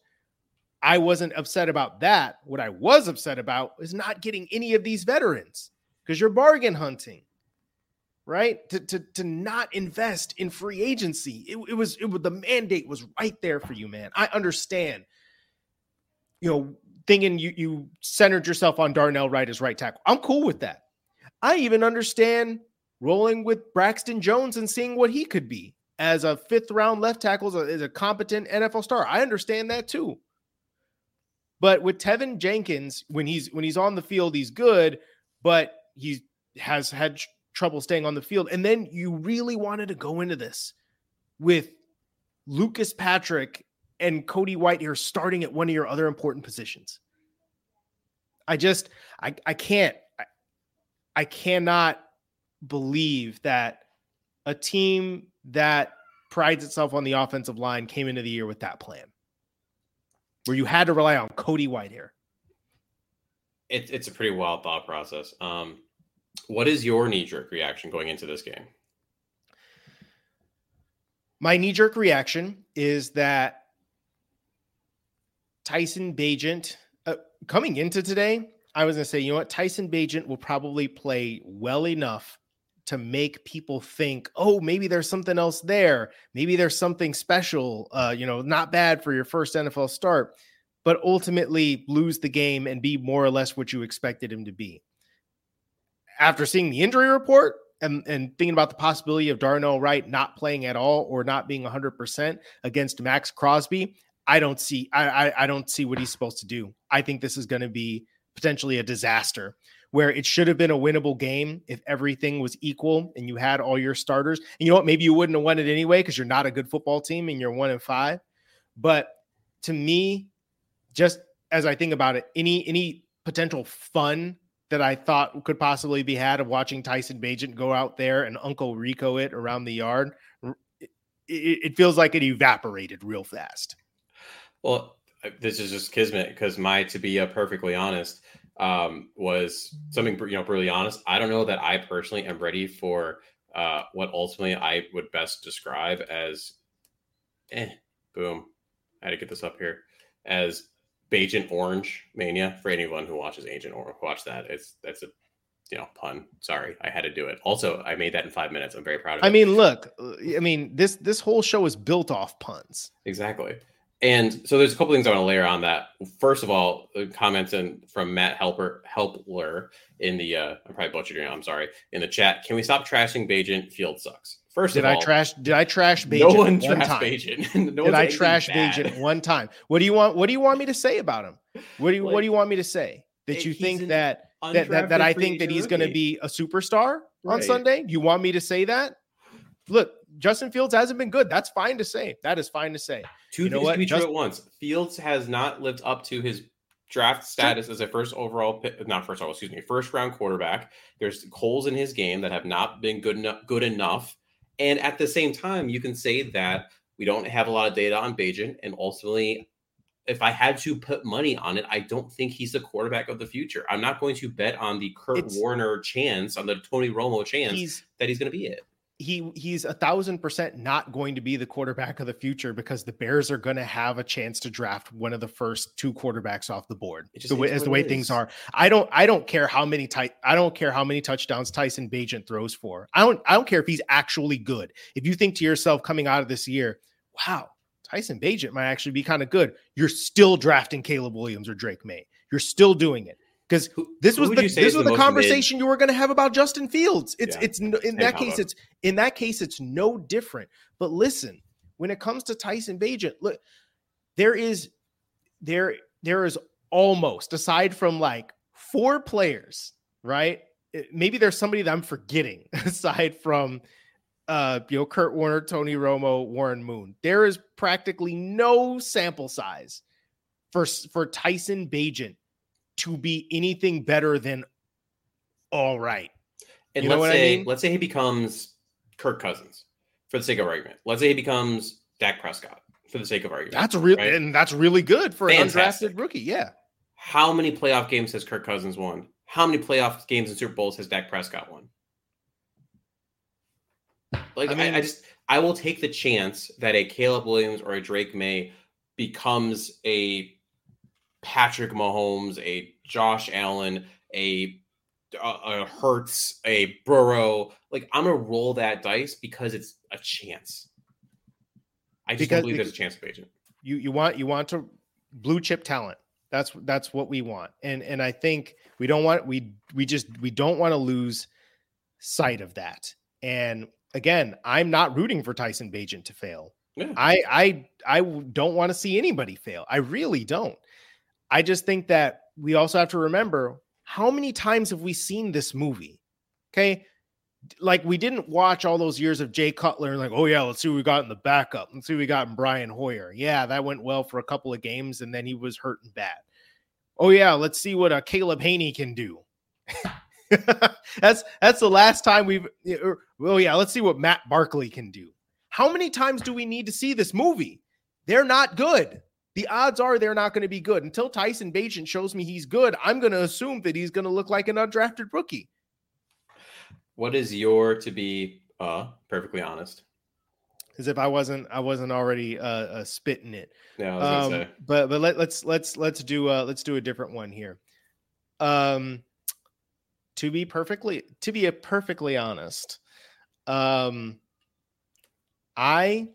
I wasn't upset about that. What I was upset about is not getting any of these veterans because you're bargain hunting right? To, to, to not invest in free agency. It, it was it the mandate was right there for you, man. I understand. You know, thinking you you centered yourself on Darnell Wright as right tackle. I'm cool with that. I even understand rolling with Braxton Jones and seeing what he could be as a fifth round left tackle, is a, as a competent NFL star. I understand that too. But with Teven Jenkins, when he's when he's on the field, he's good, but he has had trouble staying on the field. And then you really wanted to go into this with Lucas Patrick and Cody Whitehair starting at one of your other important positions. I just I I can't I, I cannot believe that a team that prides itself on the offensive line came into the year with that plan. Where you had to rely on Cody Whitehair. It, it's a pretty wild thought process. Um, what is your knee jerk reaction going into this game? My knee jerk reaction is that Tyson Bagent, uh, coming into today, I was going to say, you know what? Tyson Bagent will probably play well enough to make people think, oh, maybe there's something else there. Maybe there's something special, uh, you know, not bad for your first NFL start, but ultimately lose the game and be more or less what you expected him to be after seeing the injury report and, and thinking about the possibility of Darnell Wright not playing at all or not being 100% against Maxx Crosby, I don't see I, I, I don't see what he's supposed to do. I think this is going to be potentially a disaster where it should have been a winnable game if everything was equal and you had all your starters. And you know what? Maybe you wouldn't have won it anyway because you're not a good football team and you're one and five. But to me, just as I think about it, any any potential fun that I thought could possibly be had of watching Tyson Bagent go out there and Uncle Rico it around the yard. It, it feels like it evaporated real fast. Well, this is just kismet because my, to be uh, perfectly honest, um, was something you know really honest. I don't know that I personally am ready for uh, what ultimately I would best describe as, eh, boom. I had to get this up here as Agent Orange Mania for anyone who watches Agent Orange. Watch that. It's that's a you know pun. Sorry, I had to do it. Also, I made that in five minutes. I'm very proud of I it. mean, look, I mean this this whole show is built off puns. Exactly. And so there's a couple things I want to layer on that. First of all, comments in, from Matt Helper Helpler in the uh, I'm probably butchering. I'm sorry in the chat. Can we stop trashing Bagent? Field sucks. First did of I all, trash? Did I trash Bagent no one, one trashed time? [laughs] No did I trash. Bagent one time? What do you want? What do you want me to say about him? What do you What do you want me to say? That you think that that, that that I think that he's going to be a superstar on Sunday? You want me to say that? Look, Justin Fields hasn't been good. That's fine to say. That is fine to say. Two You know things what? be true at once. Fields has not lived up to his draft status as a first overall, not first overall, excuse me, first round quarterback. There's holes in his game that have not been good enough. Good enough. And at the same time, you can say that we don't have a lot of data on Bagent, and ultimately, if I had to put money on it, I don't think he's the quarterback of the future. I'm not going to bet on the Kurt It's- Warner chance, on the Tony Romo chance He's that he's going to be it. He he's a thousand percent not going to be the quarterback of the future because the Bears are going to have a chance to draft one of the first two quarterbacks off the board. Just The way, as the way things are, I don't I don't care how many tight I don't care how many touchdowns Tyson Bagent throws for. I don't I don't care if he's actually good. If you think to yourself coming out of this year, wow, Tyson Bagent might actually be kind of good. You're still drafting Caleb Williams or Drake Maye. You're still doing it because this was the this was the the most mid- conversation you were going to have about Justin Fields. It's Yeah, it's in same that case combo. it's in that case it's no different. But listen, when it comes to Tyson Bagent, look, there is there there is almost aside from like four players, right? It- Maybe there's somebody that I'm forgetting [laughs] aside from uh you know Kurt Warner, Tony Romo, Warren Moon. There is practically no sample size for for Tyson Bagent to be anything better than all right. And You let's what I say mean? let's say he becomes Kirk Cousins for the sake of argument. Let's say he becomes Dak Prescott for the sake of argument. That's really right? and that's really good for an Fantastic. undrafted rookie. Yeah. How many playoff games has Kirk Cousins won? How many playoff games and Super Bowls has Dak Prescott won? Like I I, mean- I just I will take the chance that a Caleb Williams or a Drake Maye becomes a Patrick Mahomes, a Josh Allen, a a, a Hurts, a Burrow. Like I'm gonna roll that dice because it's a chance. I just Because- don't believe there's a chance of agent. you you want you want to blue chip talent that's that's what we want and and i think we don't want we we just we don't want to lose sight of that and again i'm not rooting for tyson Bagent to fail Yeah. I don't want to see anybody fail i really don't i just think that we also have to remember how many times have we seen this movie okay like we didn't watch all those years of Jay Cutler like, oh yeah, let's see what we got in the backup. Let's see what we got in Brian Hoyer. Yeah, that went well for a couple of games, and then he was hurt and bad. Oh yeah, let's see what uh, Caleb Hanie can do. [laughs] that's that's the last time we've. or- Oh yeah, let's see what Matt Barkley can do. How many times do we need to see this movie? They're not good. The odds are they're not going to be good until Tyson Bagent shows me he's good. I'm going to assume that he's going to look like an undrafted rookie. What is your to be uh perfectly honest? as if I wasn't I wasn't already uh, uh spitting it. Yeah, I was Um, say. but but let, let's let's let's do uh let's do a different one here. Um to be perfectly to be a perfectly honest, um I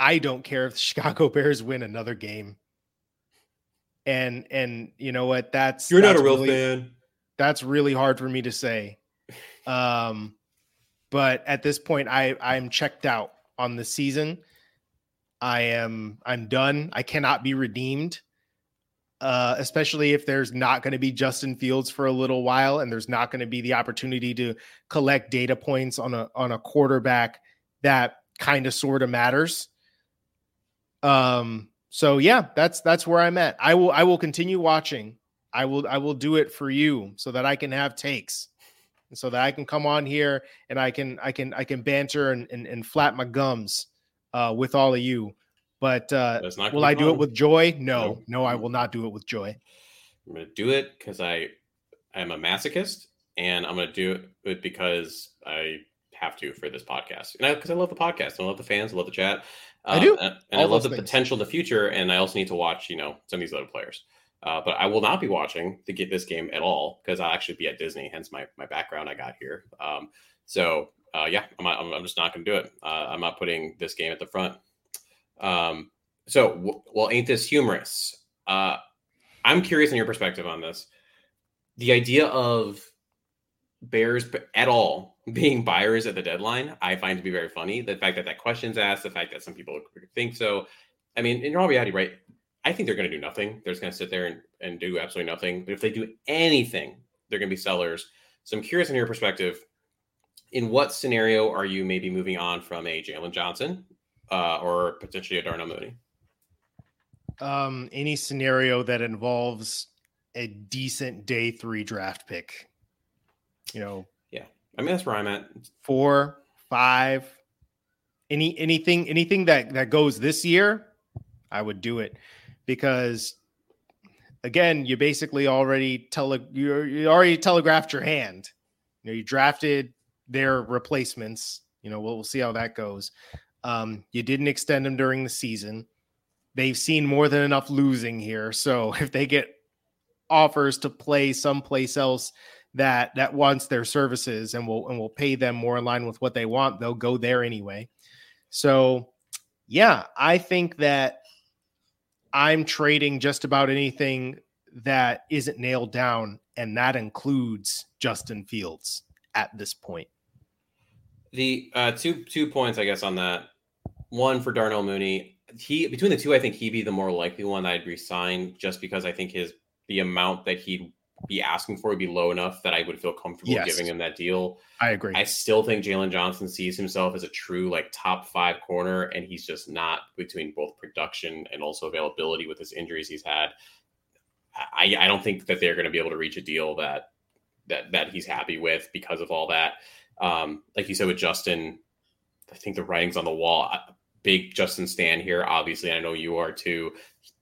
I don't care if the [laughs] Chicago Bears win another game. And and you know what? That's You're not a real really- fan. that's really hard for me to say. [laughs] Um, but at this point, I I'm checked out on the season. I am I'm done. I cannot be redeemed. Uh, especially if there's not going to be Justin Fields for a little while, and there's not going to be the opportunity to collect data points on a on a quarterback that kind of sort of matters. Um, so yeah, that's that's where I'm at. I will I will continue watching. I will I will do it for you so that I can have takes. And so that I can come on here and I can I can I can banter and and, and flap my gums uh with all of you. But uh That's not will I do it with joy? No, No. no, I will not do it with joy. I'm gonna do it because I am a masochist, and I'm gonna do it because I have to for this podcast, and because I, love the podcast, and I love the fans, I love the chat. I do. and, and I love the things. potential in the future, and I also need to watch, you know, some of these other players. Uh, but I will not be watching to get this game at all because I'll actually be at Disney, hence my my background I got here. Um, so uh, yeah, I'm, not, I'm I'm just not gonna do it. Uh, I'm not putting this game at the front. Um, so w- well, ain't this humorous? Uh, I'm curious on your perspective on this. The idea of Bears at all being buyers at the deadline, I find to be very funny. The fact that that question's asked, the fact that some people think so. I mean, in all reality, right? I think they're going to do nothing. They're just going to sit there and, and do absolutely nothing. But if they do anything, they're going to be sellers. So I'm curious on your perspective. In what scenario are you maybe moving on from a Jaylon Johnson uh, or potentially a Darnell Mooney? Um any scenario that involves a decent day 3 draft pick. You know, Yeah, I mean, that's where I'm at. four, five, any anything anything that that goes this year, I would do it because again, you basically already tele you you already telegraphed your hand. You know, you drafted their replacements. You know, we'll, we'll see how that goes. Um, you didn't extend them during the season. They've seen more than enough losing here. So [laughs] if they get offers to play someplace else that that wants their services and will and will pay them more in line with what they want, they'll go there anyway. So yeah, I think that I'm trading just about anything that isn't nailed down, and that includes Justin Fields at this point. The uh, two two points, I guess, on that. One for Darnell Mooney. He between the two, I think he'd be the more likely one I'd resign, just because I think his the amount that he'd be asking for would be low enough that I would feel comfortable Yes. giving him that deal. I agree. I still think Jaylon Johnson sees himself as a true like top five corner, and he's just not between both production and also availability with his injuries he's had. I, I don't think that they're going to be able to reach a deal that that that he's happy with because of all that. Um, like you said with Justin, I think the writing's on the wall. Big Justin Stan here, obviously. I know you are too.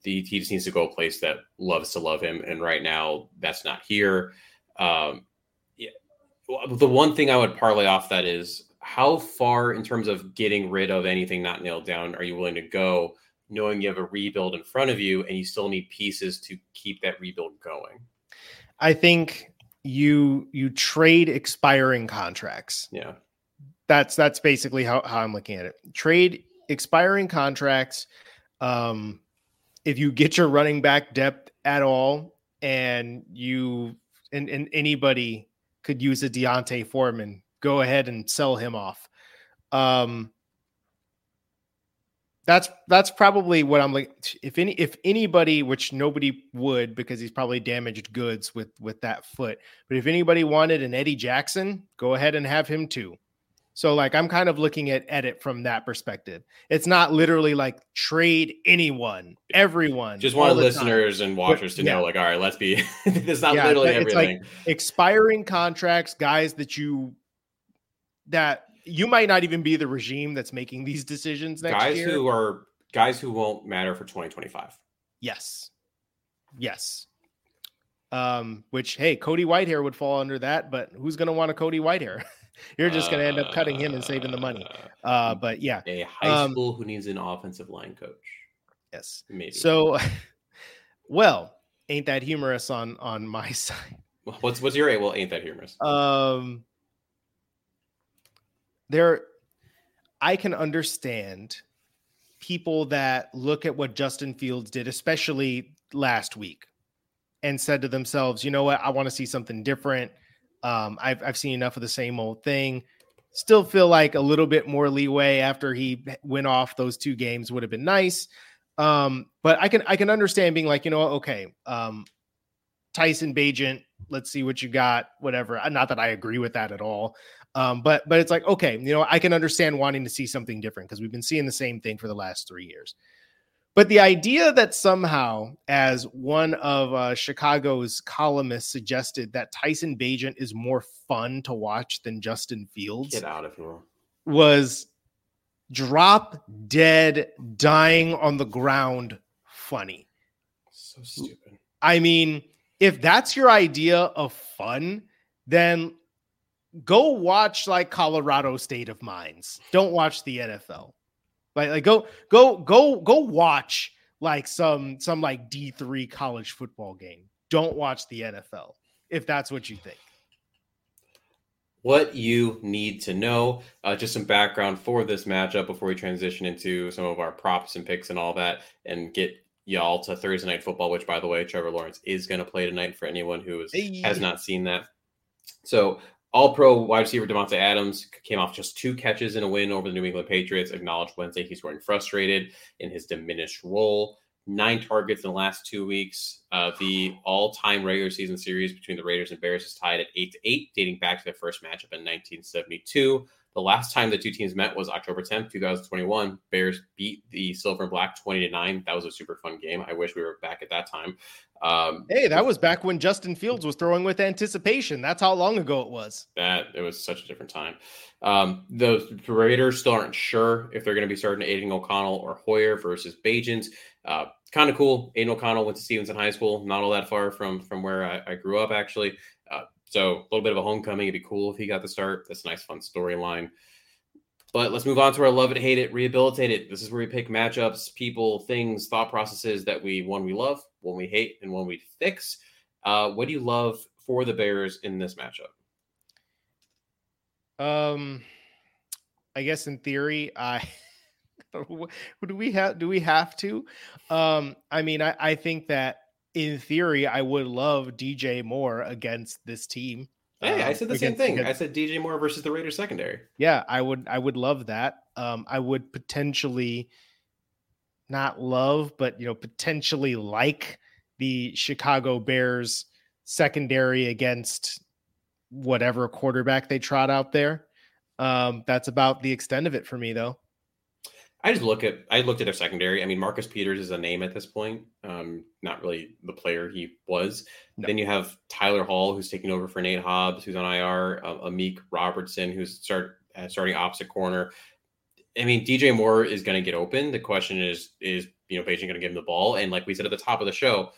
He, he just needs to go a place that loves to love him, and right now that's not here. Um, well, the one thing I would parlay off that is how far, in terms of getting rid of anything not nailed down, are you willing to go, knowing you have a rebuild in front of you and you still need pieces to keep that rebuild going? I think you you trade expiring contracts. Yeah. That's that's basically how, how I'm looking at it. Trade expiring contracts. Um, if you get your running back depth at all, and you and, and anybody could use a D'Onta Foreman, go ahead and sell him off. Um, that's that's probably what I'm like. If any if anybody, which nobody would because he's probably damaged goods with with that foot. But if anybody wanted an Eddie Jackson, go ahead and have him too. So like I'm kind of looking at edit from that perspective. It's not literally like trade anyone, everyone. Just wanted time. listeners and watchers to yeah. know, like, all right, let's be. [laughs] it's not Yeah, literally it's like- everything. expiring contracts, guys that you that you might not even be the regime that's making these decisions next guys year. who are guys who won't matter for 2025. Yes. Yes. Um, which hey, Cody Whitehair would fall under that, but who's gonna want a Cody Whitehair? [laughs] You're just gonna end up cutting him and saving the money. Uh, but yeah, A high Um, school who needs an offensive line coach. yes. Maybe. So [laughs] well, ain't that humorous on on my [laughs] side? what's what's your well? Ain't that humorous? Um there I can understand people that look at what Justin Fields did, especially last week, and said to themselves, you know what, I want to see something different. Um, I've I've seen enough of the same old thing. Still feel like a little bit more leeway after he went off those two games would have been nice. Um, but I can I can understand being like, you know, okay, um, Tyson Bagent, let's see what you got, whatever. Uh, Not that I agree with that at all. Um, but but it's like, okay, you know, I can understand wanting to see something different because we've been seeing the same thing for the last three years. But the idea that somehow, as one of uh, Chicago's columnists suggested, that Tyson Bagent is more fun to watch than Justin Fields Get out if you will. was drop dead, dying on the ground funny. So stupid. I mean, if that's your idea of fun, then go watch like Colorado State of Minds. Don't watch the NFL. Like, like go go go go watch like some some like D3 college football game. Don't watch the NFL if that's what you think. What you need to know, uh, just some background for this matchup before we transition into some of our props and picks and all that, and get y'all to Thursday night football. Which, by the way, Trevor Lawrence is going to play tonight for anyone who is, has not seen that. So, All Pro wide receiver Davante Adams came off just two catches in a win over the New England Patriots. Acknowledged Wednesday he's growing frustrated in his diminished role. Nine targets in the last two weeks. Uh, the all-time regular season series between the Raiders and Bears is tied at eight to eight, dating back to their first matchup in 1972. The last time the two teams met was October 10th, 2021. Bears beat the Silver and Black 20 to 9. That was a super fun game. I wish we were back at that time. Um, Hey, that was back when Justin Fields was throwing with anticipation. That's how long ago it was. that it was such a different time. Um, the Raiders still aren't sure if they're going to be starting Aidan O'Connell or Hoyer versus Bagent. Uh, kind of cool. Aidan O'Connell went to Stevenson High School, not all that far from from where I, I grew up. Actually, So a little bit of a homecoming. It'd be cool if he got the start. That's a nice, fun storyline. But let's move on to our love it, hate it, rehabilitate it. This is where we pick matchups, people, things, thought processes that we one we love, one we hate, and one we fix. Uh, what do you love for the Bears in this matchup? Um, I guess in theory, I [laughs] do we have do we have to? Um, I mean, I, I think that in theory, I would love DJ Moore against this team. Hey, I Um, said the same against- thing. I said DJ Moore versus the Raiders secondary. yeah, I would I would love that. Um, I would potentially not love, but you know, potentially like the Chicago Bears secondary against whatever quarterback they trot out there. Um, that's about the extent of it for me, though. I just look at I looked at their secondary. I mean, Marcus Peters is a name at this point. Um, not really the player he was. No. Then you have Tyler Hall, who's taking over for Nate Hobbs, who's on IR. Uh, Amik Robertson, who's start uh, starting opposite corner. I mean, DJ Moore is going to get open. The question is, is you know, Bagent going to give him the ball? And like we said at the top of the show,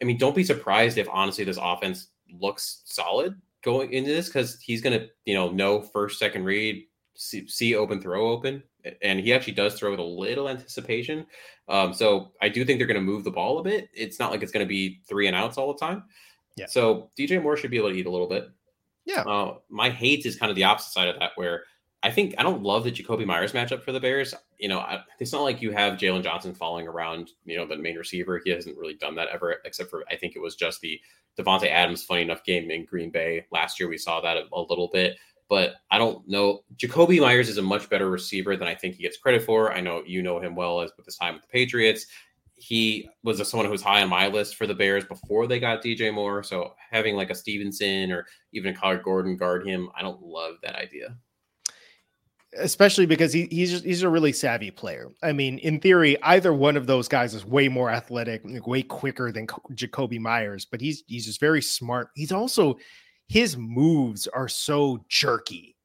I mean, don't be surprised if honestly this offense looks solid going into this because he's going to, you know, know first, second read, see, see open, throw open, and he actually does throw with a little anticipation. Um, so I do think they're going to move the ball a bit. It's not like it's going to be three and outs all the time. Yeah. So DJ Moore should be able to eat a little bit. Yeah. Uh, my hate is kind of the opposite side of that, where I think I don't love the Jakobi Meyers matchup for the Bears. You know, I, it's not like you have Jaylon Johnson falling around, you know, the main receiver. He hasn't really done that ever, except for I think it was just the Davante Adams funny enough game in Green Bay last year. We saw that a, a little bit, but I don't know. Jakobi Meyers is a much better receiver than I think he gets credit for. I know you know him well as with his time with the Patriots. He was a, someone who was high on my list for the Bears before they got DJ Moore. So having like a Stevenson or even a Kyler Gordon guard him, I don't love that idea. especially because he, he's just, he's a really savvy player. I mean, in theory, either one of those guys is way more athletic, way quicker than Co- Jakobi Meyers, but he's he's just very smart. He's also his moves are so jerky.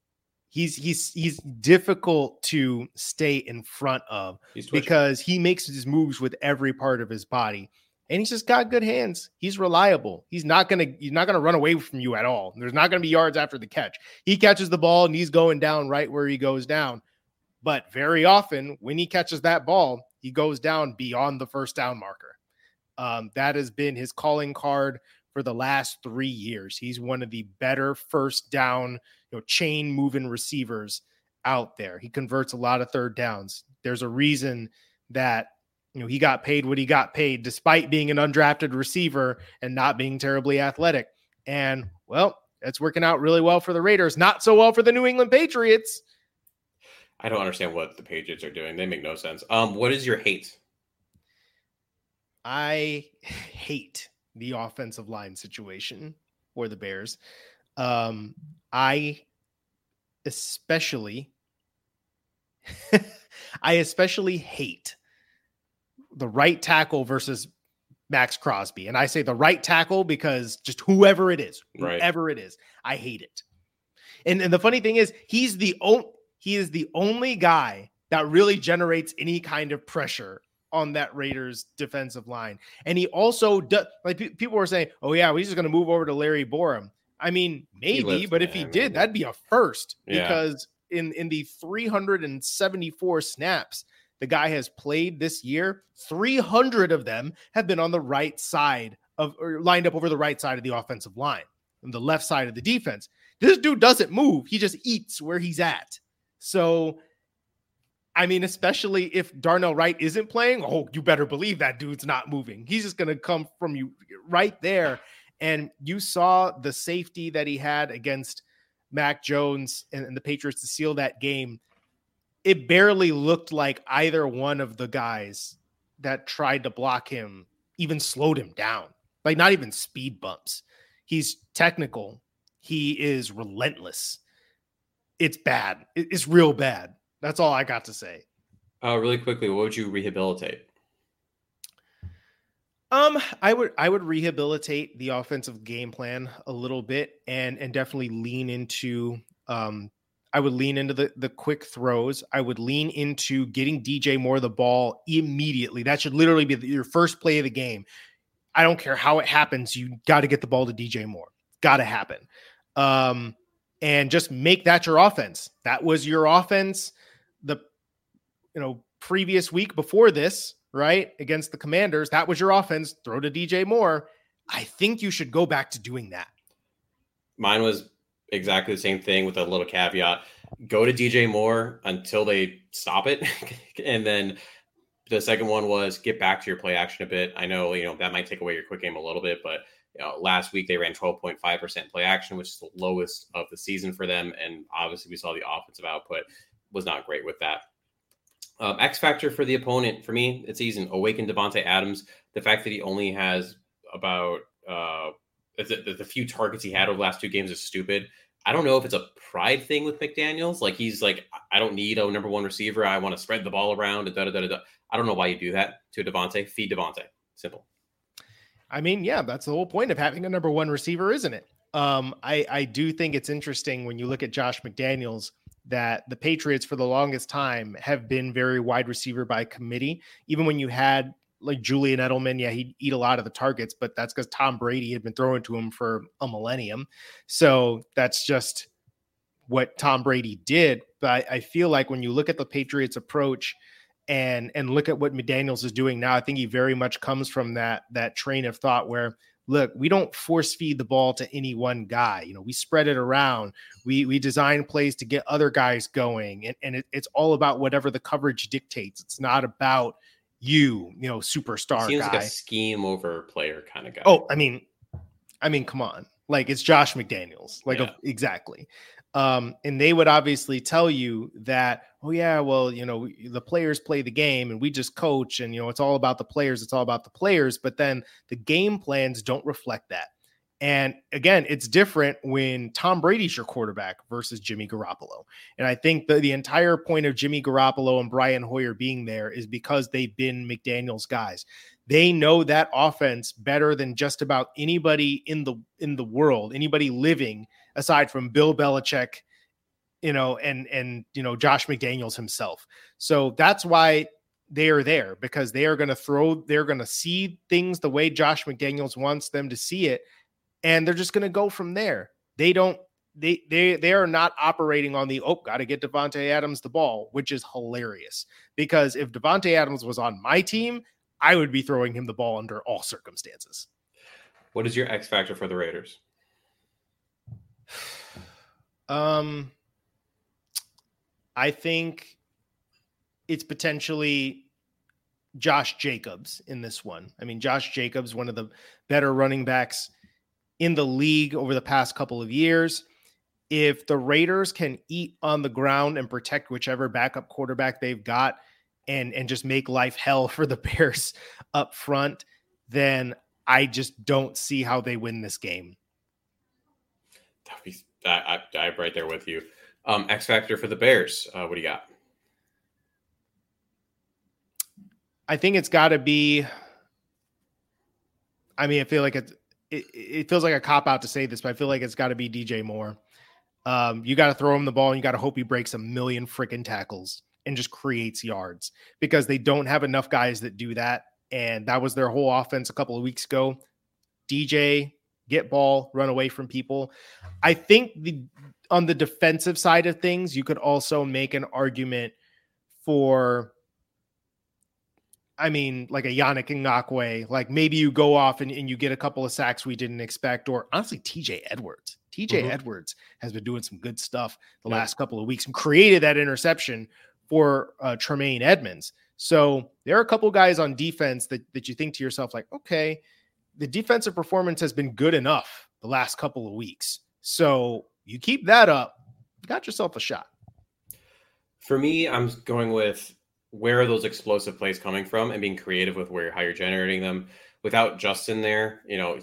He's he's he's difficult to stay in front of because he makes his moves with every part of his body and he's just got good hands. He's reliable. He's not gonna he's not gonna run away from you at all. There's not gonna be yards after the catch. He catches the ball and he's going down right where he goes down. But very often when he catches that ball he goes down beyond the first down marker. Um, that has been his calling card for the last three years he's one of the better first down you know chain moving receivers out there he converts a lot of third downs there's a reason that you know he got paid what he got paid despite being an undrafted receiver and not being terribly athletic and well it's working out really well for the raiders not so well for the new england patriots I don't understand what the Patriots are doing. They make no sense. Um, what is your hate? i [laughs] hate the offensive line situation for the bears um i especially [laughs] i especially hate the right tackle versus Maxx Crosby. And I say the right tackle because just whoever it is, Right. whoever it is, I hate it. And, and the funny thing is, he's the only he is the only guy that really generates any kind of pressure on that Raiders defensive line. And he also does like pe- people were saying, "Oh yeah, he's just going to move over to Larry Borom." I mean, maybe, lives but if he did, that'd be a first Yeah. because in in the 374 snaps the guy has played this year, 300 of them have been on the right side of or lined up over the right side of the offensive line and the left side of the defense. This dude doesn't move. He just eats where he's at. So I mean, especially if Darnell Wright isn't playing, oh, you better believe that dude's not moving. He's just going to come from you right there. And you saw the safety that he had against Mac Jones and, and the Patriots to seal that game. It barely looked like either one of the guys that tried to block him even slowed him down. Like, not even speed bumps. He's technical, he is relentless. It's bad. It's real bad. That's all I got to say. Uh, really quickly, what would you rehabilitate? Um, I would I would rehabilitate the offensive game plan a little bit and and definitely lean into um I would lean into the the quick throws. I would lean into getting DJ Moore the ball immediately. That should literally be your first play of the game. I don't care how it happens. You got to get the ball to DJ Moore. Got to happen. um, and just make that your offense. That was your offense. You know previous week before this, right against the Commanders, that was your offense. Throw to DJ Moore. I think you should go back to doing that. Mine was exactly the same thing with a little caveat. Go to DJ Moore until they stop it, [laughs] and then the second one was get back to your play action a bit. I know you know that might take away your quick game a little bit, but you know, last week they ran 12.5% play action, which is the lowest of the season for them. And obviously, we saw the offensive output was not great with that. Um, X factor for the opponent, for me, it's easy. Awaken Davante Adams. The fact that he only has about uh, the, the few targets he had over the last two games is stupid. I don't know if it's a pride thing with McDaniels. Like he's like, I don't need a number one receiver. I want to spread the ball around. Da, da, da, da. I don't know why you do that to Davante. Feed Davante. Simple. I mean, yeah, that's the whole point of having a number one receiver, isn't it? Um, I, I do think it's interesting when you look at Josh McDaniels that the Patriots for the longest time have been very wide receiver by committee. Even when you had like Julian Edelman, yeah, he'd eat a lot of the targets, but that's because Tom Brady had been throwing to him for a millennium. So that's just what Tom Brady did. But I, feel like when you look at the Patriots approach and and look at what McDaniels is doing now, I think he very much comes from that that train of thought where look, we don't force feed the ball to any one guy. You know, we spread it around. We we design plays to get other guys going, and, and it, it's all about whatever the coverage dictates. It's not about you, you know, superstar Seems guy. like a scheme over player kind of guy. Oh, I mean, I mean, come on, like it's Josh McDaniels, like Yeah. exactly. Um, and they would obviously tell you that, oh yeah, well, you know, the players play the game and we just coach, and you know, it's all about the players, it's all about the players. But then the game plans don't reflect that. And again, it's different when Tom Brady's your quarterback versus Jimmy Garoppolo. And I think the, the entire point of Jimmy Garoppolo and Brian Hoyer being there is because they've been McDaniel's guys. They know that offense better than just about anybody in the in the world, anybody living aside from Bill Belichick, you know, and and you know Josh McDaniels himself. So that's why they are there because they are going to throw, they're going to see things the way Josh McDaniels wants them to see it, and they're just going to go from there. They don't. They they they are not operating on the oh got to get Davante Adams the ball, which is hilarious because if Davante Adams was on my team, I would be throwing him the ball under all circumstances. What is your X factor for the Raiders? Um, I think it's potentially Josh Jacobs in this one. I mean, Josh Jacobs, one of the better running backs in the league over the past couple of years. If the Raiders can eat on the ground and protect whichever backup quarterback they've got and and just make life hell [laughs] for the Bears up front, then I just don't see how they win this game. I, I, I'm right there with you. Um, X factor for the Bears. Uh, what do you got? I think it's got to be. I mean, I feel like it's it, it feels like a cop out to say this, but I feel like it's got to be DJ Moore. Um, you got to throw him the ball, and you got to hope he breaks a million freaking tackles and just creates yards because they don't have enough guys that do that. And that was their whole offense a couple of weeks ago. DJ, get ball, run away from people. I think the on the defensive side of things, you could also make an argument for I mean, like a Yannick Ngakoue, like maybe you go off and, and you get a couple of sacks we didn't expect, or honestly, TJ Edwards. TJ Mhm. Edwards has been doing some good stuff the Yeah. last couple of weeks and created that interception for uh, Tremaine Edmunds. So there are a couple guys on defense that, that you think to yourself, like, okay, the defensive performance has been good enough the last couple of weeks. So you keep that up, you got yourself a shot. For me, I'm going with where are those explosive plays coming from and being creative with where how you're generating them. Without Justin there, you know,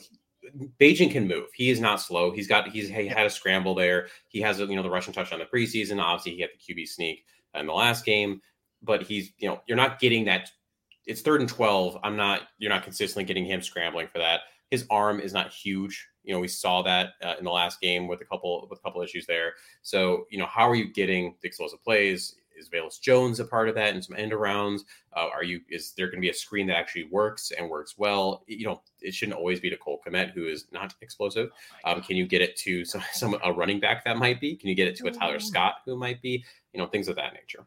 Bagent can move. He is not slow. He's got he's he had a scramble there. He has you know the Russian touch on the preseason. Obviously, he had the QB sneak in the last game, but he's you know you're not getting that. It's third and twelve. I'm not. You're not consistently getting him scrambling for that. His arm is not huge. You know, we saw that uh, in the last game with a couple with a couple issues there. So, you know, how are you getting the explosive plays? is Velus Jones a part of that and some end arounds? Uh, are you is there going to be a screen that actually works and works well? You know, it shouldn't always be to Cole Kmet, who is not explosive. Um, can you get it to [laughs] some, some a running back that might be? Can you get it to a Tyler Scott who might be? You know, things of that nature.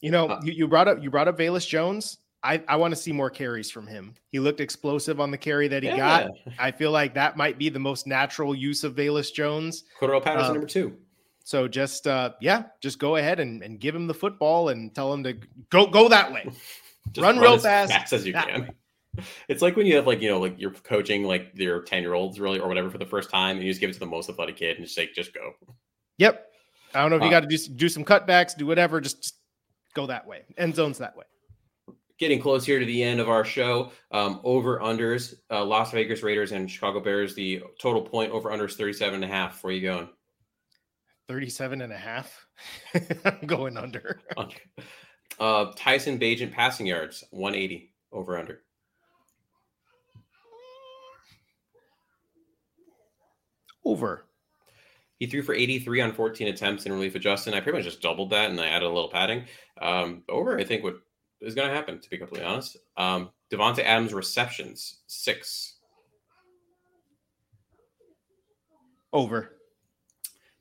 You know, Uh, you, you brought up you brought up Velus Jones. I, I want to see more carries from him. He looked explosive on the carry that he got. I feel like that might be the most natural use of Velus Jones. Cordarrelle Patterson Uh, number two. So just uh yeah, just go ahead and, and give him the football and tell him to go go that way. [laughs] Just run real as fast, fast as you can. [laughs] It's like when you have like you know like you're coaching like your ten year olds really or whatever for the first time, and you just give it to the most athletic kid and just say just go. Yep. I don't know if you Uh, got to do do some cutbacks, do whatever, just, just go that way. End zones that way. Getting close here to the end of our show. Um, over unders, uh, Las Vegas Raiders and Chicago Bears. The total point over under is 37 and a half. Where you going? 37 and a half. [laughs] I'm going under. Under. Uh, Tyson Bagent passing yards 180 over under. Over. He threw for 83 on 14 attempts in relief of Justin. I pretty much just doubled that and I added a little padding. Um, over, I think, what is going to happen, to be completely honest. Um, Davante Adams receptions, six. Over.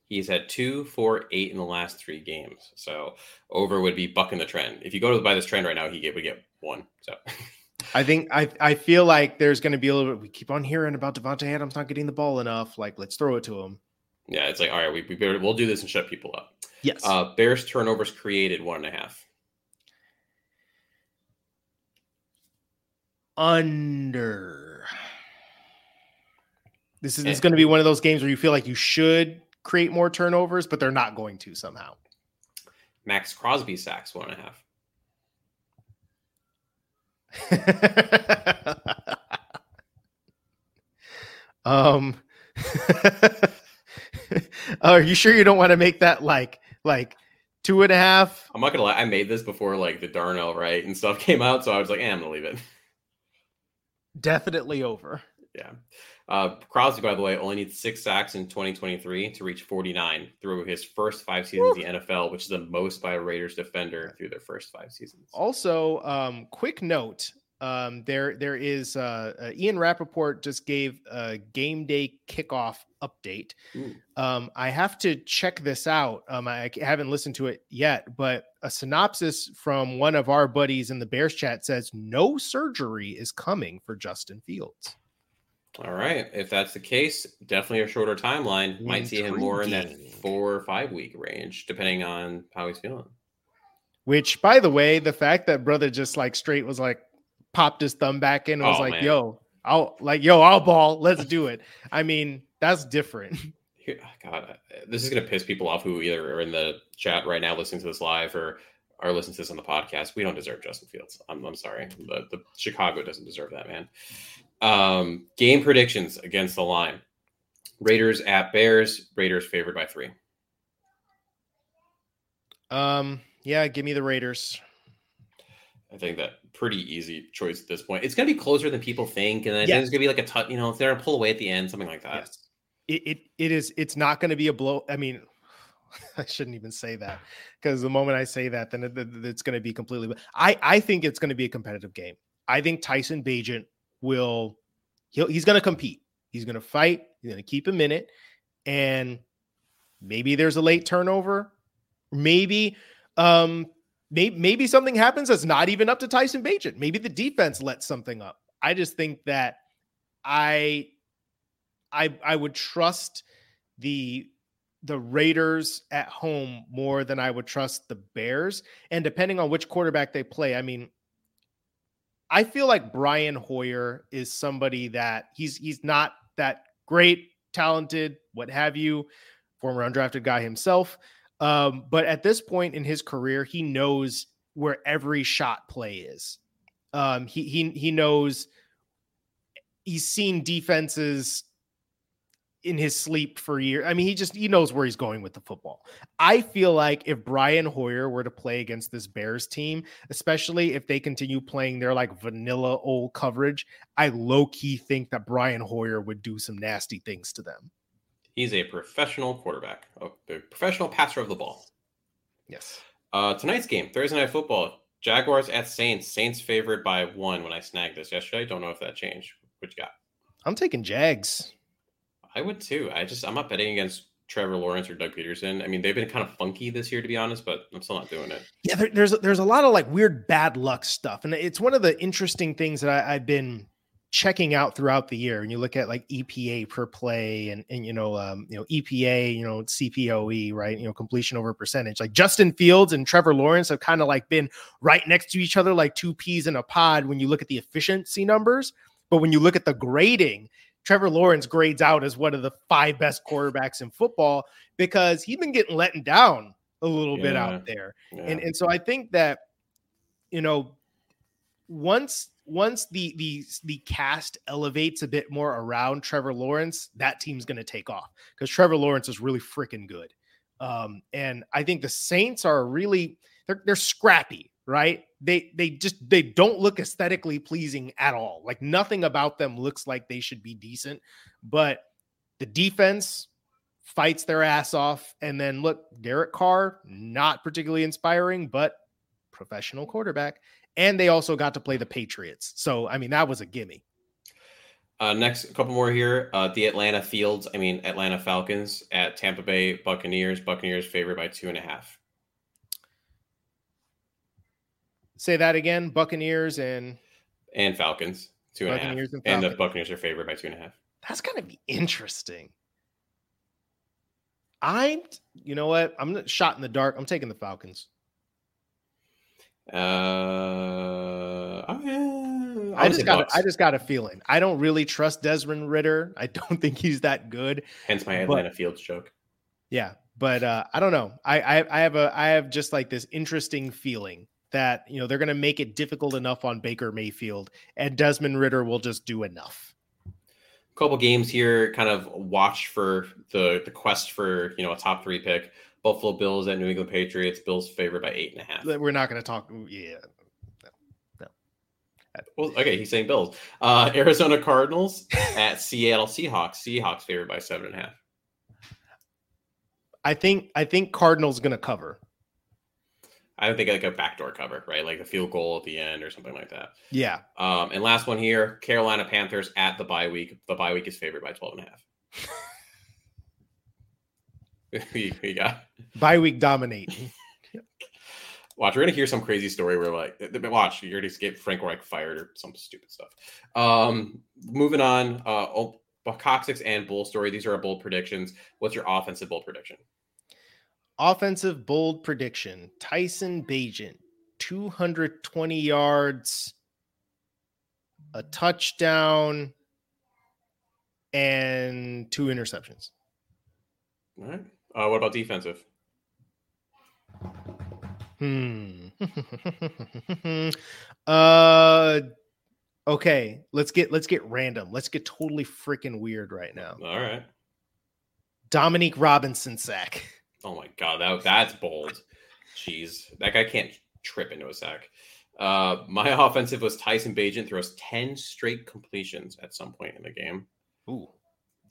He's had two, four, eight in the last three games. So over would be bucking the trend. If you go to by this trend right now, he get, would get one. So [laughs] I think I I feel like there's going to be a little bit. We keep on hearing about Davante Adams not getting the ball enough. Like, let's throw it to him. yeah, it's like all right, we, we better, we'll do this and shut people up. Yes. Uh, Bears turnovers created one and a half. Under. This is, this is going to be one of those games where you feel like you should create more turnovers, but they're not going to somehow. Maxx Crosby sacks one and a half. [laughs] um [laughs] are you sure you don't want to make that like like two and a half I'm not gonna lie, I made this before like the Darnell Wright and stuff [laughs] came out, so I was like, eh, I'm gonna leave it. Definitely over Yeah. Uh, Crosby, by the way, only needs six sacks in 2023 to reach 49 through his first five seasons in the NFL, which is the most by a Raiders defender through their first five seasons. also um quick note um there there is uh, uh ian rapoport just gave a game day kickoff update um i have to check this out um i haven't listened to it yet but a synopsis from one of our buddies in the bears chat says no surgery is coming for justin fields All right. If that's the case, definitely a shorter timeline. Might see him more in that four or five week range, depending on how he's feeling. Which, by the way, the fact that brother just like straight was like popped his thumb back in and was Oh, like, man. "Yo, I'll like, yo, I'll ball. Let's do it." I mean, that's different. [laughs] God, uh, this is going to piss people off who either are in the chat right now listening to this live or are listening to this on the podcast. We don't deserve Justin Fields. I'm, I'm sorry. The, the Chicago doesn't deserve that, man. Um, game predictions against the line Raiders at Bears. Raiders favored by three. Um, yeah, give me the Raiders. I think that pretty easy choice at this point. It's going to be closer than people think. And I think it's going to be like a touch, you know, if they're to pull away at the end, something like that. Yes. It, it it is it's not going to be a blow. I mean, [laughs] I shouldn't even say that because the moment I say that, then it, it- it's going to be completely. I I think it's going to be a competitive game. I think Tyson Bagent will he'll, he's going to compete. He's going to fight. He's going to keep him in it, and maybe there's a late turnover. Maybe um maybe, maybe something happens that's not even up to Tyson Bagent. Maybe the defense lets something up. I just think that I I I would trust the the Raiders at home more than I would trust the Bears. And depending on which quarterback they play, I mean, I feel like Brian Hoyer is somebody that he's he's not that great, talented, what have you, former undrafted guy himself. Um, but at this point in his career, he knows where every shot play is. Um, he he he knows he's seen defenses in his sleep for years. I mean, he just he knows where he's going with the football. I feel like if Brian Hoyer were to play against this Bears team, especially if they continue playing their like vanilla old coverage, I low key think that Brian Hoyer would do some nasty things to them. He's a professional quarterback, a professional passer of the ball. Yes. Uh, tonight's game, Thursday night football, Jaguars at Saints. Saints favored by one. When I snagged this yesterday, I don't know if that changed. What you got? I'm taking Jags. I would too. I just I'm not betting against Trevor Lawrence or Doug Pederson. I mean, they've been kind of funky this year, to be honest, but I'm still not doing it. Yeah, there, there's there's a lot of like weird bad luck stuff, and it's one of the interesting things that I, I've been checking out throughout the year. And you look at like EPA per play, and and you know um, you know EPA, you know CPOE, right? You know completion over percentage. Like Justin Fields and Trevor Lawrence have kind of like been right next to each other, like two peas in a pod when you look at the efficiency numbers. But when you look at the grading, Trevor Lawrence grades out as one of the five best quarterbacks in football because he's been getting let down a little bit out there. Yeah. And and so I think that you know once once the the the cast elevates a bit more around Trevor Lawrence, that team's going to take off because Trevor Lawrence is really freaking good. Um, and I think the Saints are really they're they're scrappy, right? They they just they don't look aesthetically pleasing at all. Like nothing about them looks like they should be decent, but the defense fights their ass off. And then look, Derek Carr, not particularly inspiring, but professional quarterback. And they also got to play the Patriots. So I mean, that was a gimme. Uh, next, a couple more here. Uh, the Atlanta Fields, I mean Atlanta Falcons at Tampa Bay Buccaneers. Buccaneers favored by two and a half. Say that again. Buccaneers and And Falcons two and a half. Buccaneers and And the Buccaneers are favored by two and a half. that's gonna be interesting. I'm you know what? I'm shot in the dark. I'm taking the Falcons. Uh, okay. I just got a, I just got a feeling. I don't really trust Desmond Ridder. I don't think he's that good. hence my but- Atlanta Fields joke. Yeah, but uh, I don't know. I, I I have a I have just like this interesting feeling that you know they're going to make it difficult enough on Baker Mayfield, and Desmond Ridder will just do enough. couple games here kind of watch for the the quest for you know a top three pick buffalo bills at new england patriots. Bills favored by eight and a half. We're not going to talk. Yeah, well okay he's saying bills. Uh arizona cardinals [laughs] at seattle seahawks. Seahawks favored by seven and a half. I think I think Cardinals going to cover. i don't think like a backdoor cover right? Like a field goal at the end or something like that. Yeah, um and last one here carolina panthers at the bye week. The bye week is favored by 12 and a half [laughs] we bye week dominate. [laughs] Watch, we're gonna hear some crazy story where like, watch, you're gonna get Frank Reich fired or some stupid stuff. Um, moving on, uh, oh, Coccyx and Bull story. These are our bold predictions. What's your offensive bold prediction? Offensive bold prediction: Tyson Bagent, 220 yards, a touchdown, and two interceptions. All right. Uh, what about defensive? Hmm. [laughs] uh okay, let's get let's get random. Let's get totally freaking weird right now. All right. Dominique Robinson sack. Oh my god, that that's bold. Jeez, that guy can't trip into a sack. Uh, my [laughs] offensive was Tyson Bagent throws ten straight completions at some point in the game. Ooh.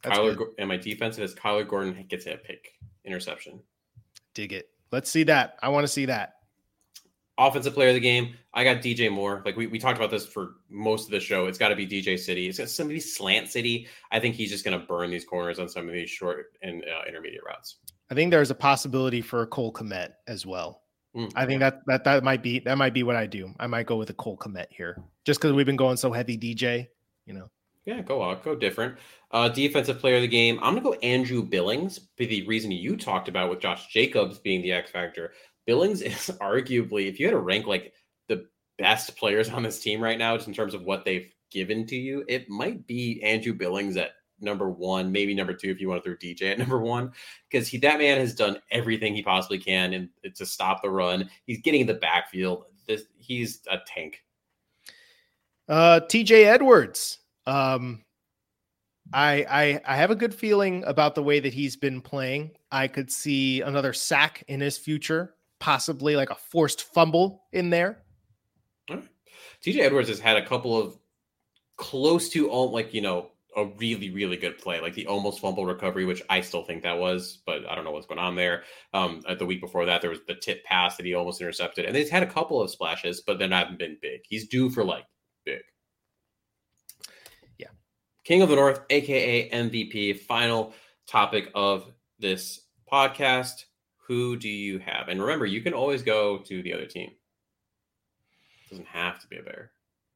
That's Kyler good. And my defensive is Kyler Gordon gets a pick interception. Dig it. Let's see that. I want to see that. offensive player of the game. I got DJ Moore. Like we, we talked about this for most of the show. It's got to be DJ City. It's got some of these slant city. I think he's just going to burn these corners on some of these short and uh, intermediate routes. I think there's a possibility for a Cole Kmet as well. Mm, I think that that that might be that might be what I do. I might go with a Cole Kmet here, just because we've been going so heavy DJ. You know, yeah, go out, go different. Uh, defensive player of the game. I'm going to go Andrew Billings. The reason you talked about with Josh Jacobs being the X factor. Billings [laughs] is arguably, if you had to rank like the best players on this team right now, just in terms of what they've given to you, it might be Andrew Billings at number one, maybe number two if you want to throw DJ at [laughs] number one, because he that man has done everything he possibly can and to stop the run. He's getting in the backfield. This he's a tank. uh, TJ Edwards. Um, I I I have a good feeling about the way that he's been playing. I could see another sack in his future, possibly like a forced fumble in there. TJ Edwards has had a couple of close to all like you know a really, really good play, like the almost fumble recovery, which I still think that was, but I don't know what's going on there. Um, the week before that, there was the tip pass that he almost intercepted, and he's had a couple of splashes, but they haven't been big. He's due for like big. King of the North, aka MVP. Final topic of this podcast. Who do you have? And remember, you can always go to the other team. It doesn't have to be a bear.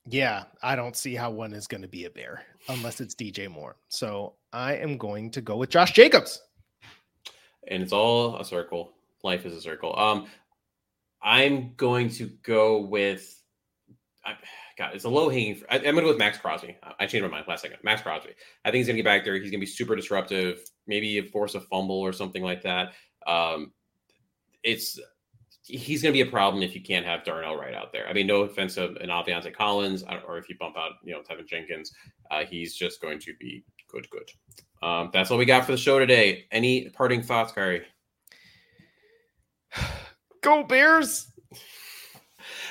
Yeah, I don't see how one is going to be a bear unless it's DJ Moore. So I am going to go with Josh Jacobs. And it's all a circle. Life is a circle. Um, I'm going to go with. I, God, it's a low hanging. I, am going to go with Maxx Crosby. I changed my mind last second. Maxx Crosby. I think he's going to get back there. He's going to be super disruptive. Maybe force a fumble or something like that. Um, it's he's going to be a problem if you can't have Darnell Wright out there. I mean, no offense to an Aviante Collins, or if you bump out, you know, Teven Jenkins, uh, he's just going to be good, good. Um, that's all we got for the show today. Any parting thoughts, Khari? Go Bears!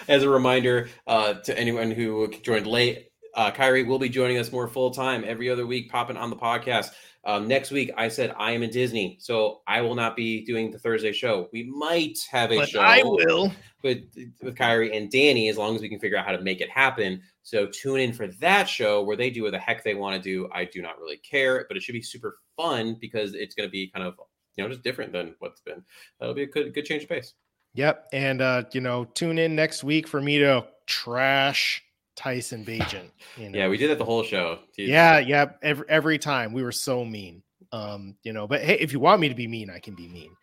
As a reminder uh, to anyone who joined late, uh, Khari will be joining us more full time every other week, popping on the podcast. Um, next week, I said I am in Disney, so I will not be doing the Thursday show. We might have a But show. I will. with with Khari and Danny, as long as we can figure out how to make it happen. So tune in for that show where they do what the heck they want to do. I do not really care, but it should be super fun because it's going to be kind of you know just different than what's been. That'll be a good good change of pace. Yep. And uh, you know, tune in next week for me to trash Tyson Bagent. You know? Yeah, we did that the whole show. Yeah, yeah. Every every time we were so mean. Um, you know, but hey, if you want me to be mean, I can be mean.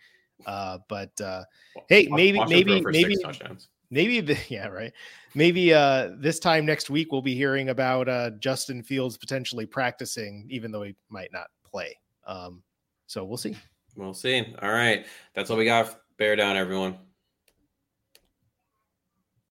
Uh, but uh hey, maybe watch him throw maybe maybe maybe the, [laughs] yeah, right. Maybe uh this time next week we'll be hearing about uh Justin Fields potentially practicing, even though he might not play. Um, so we'll see. We'll see. All right, that's all we got. Bear down, everyone.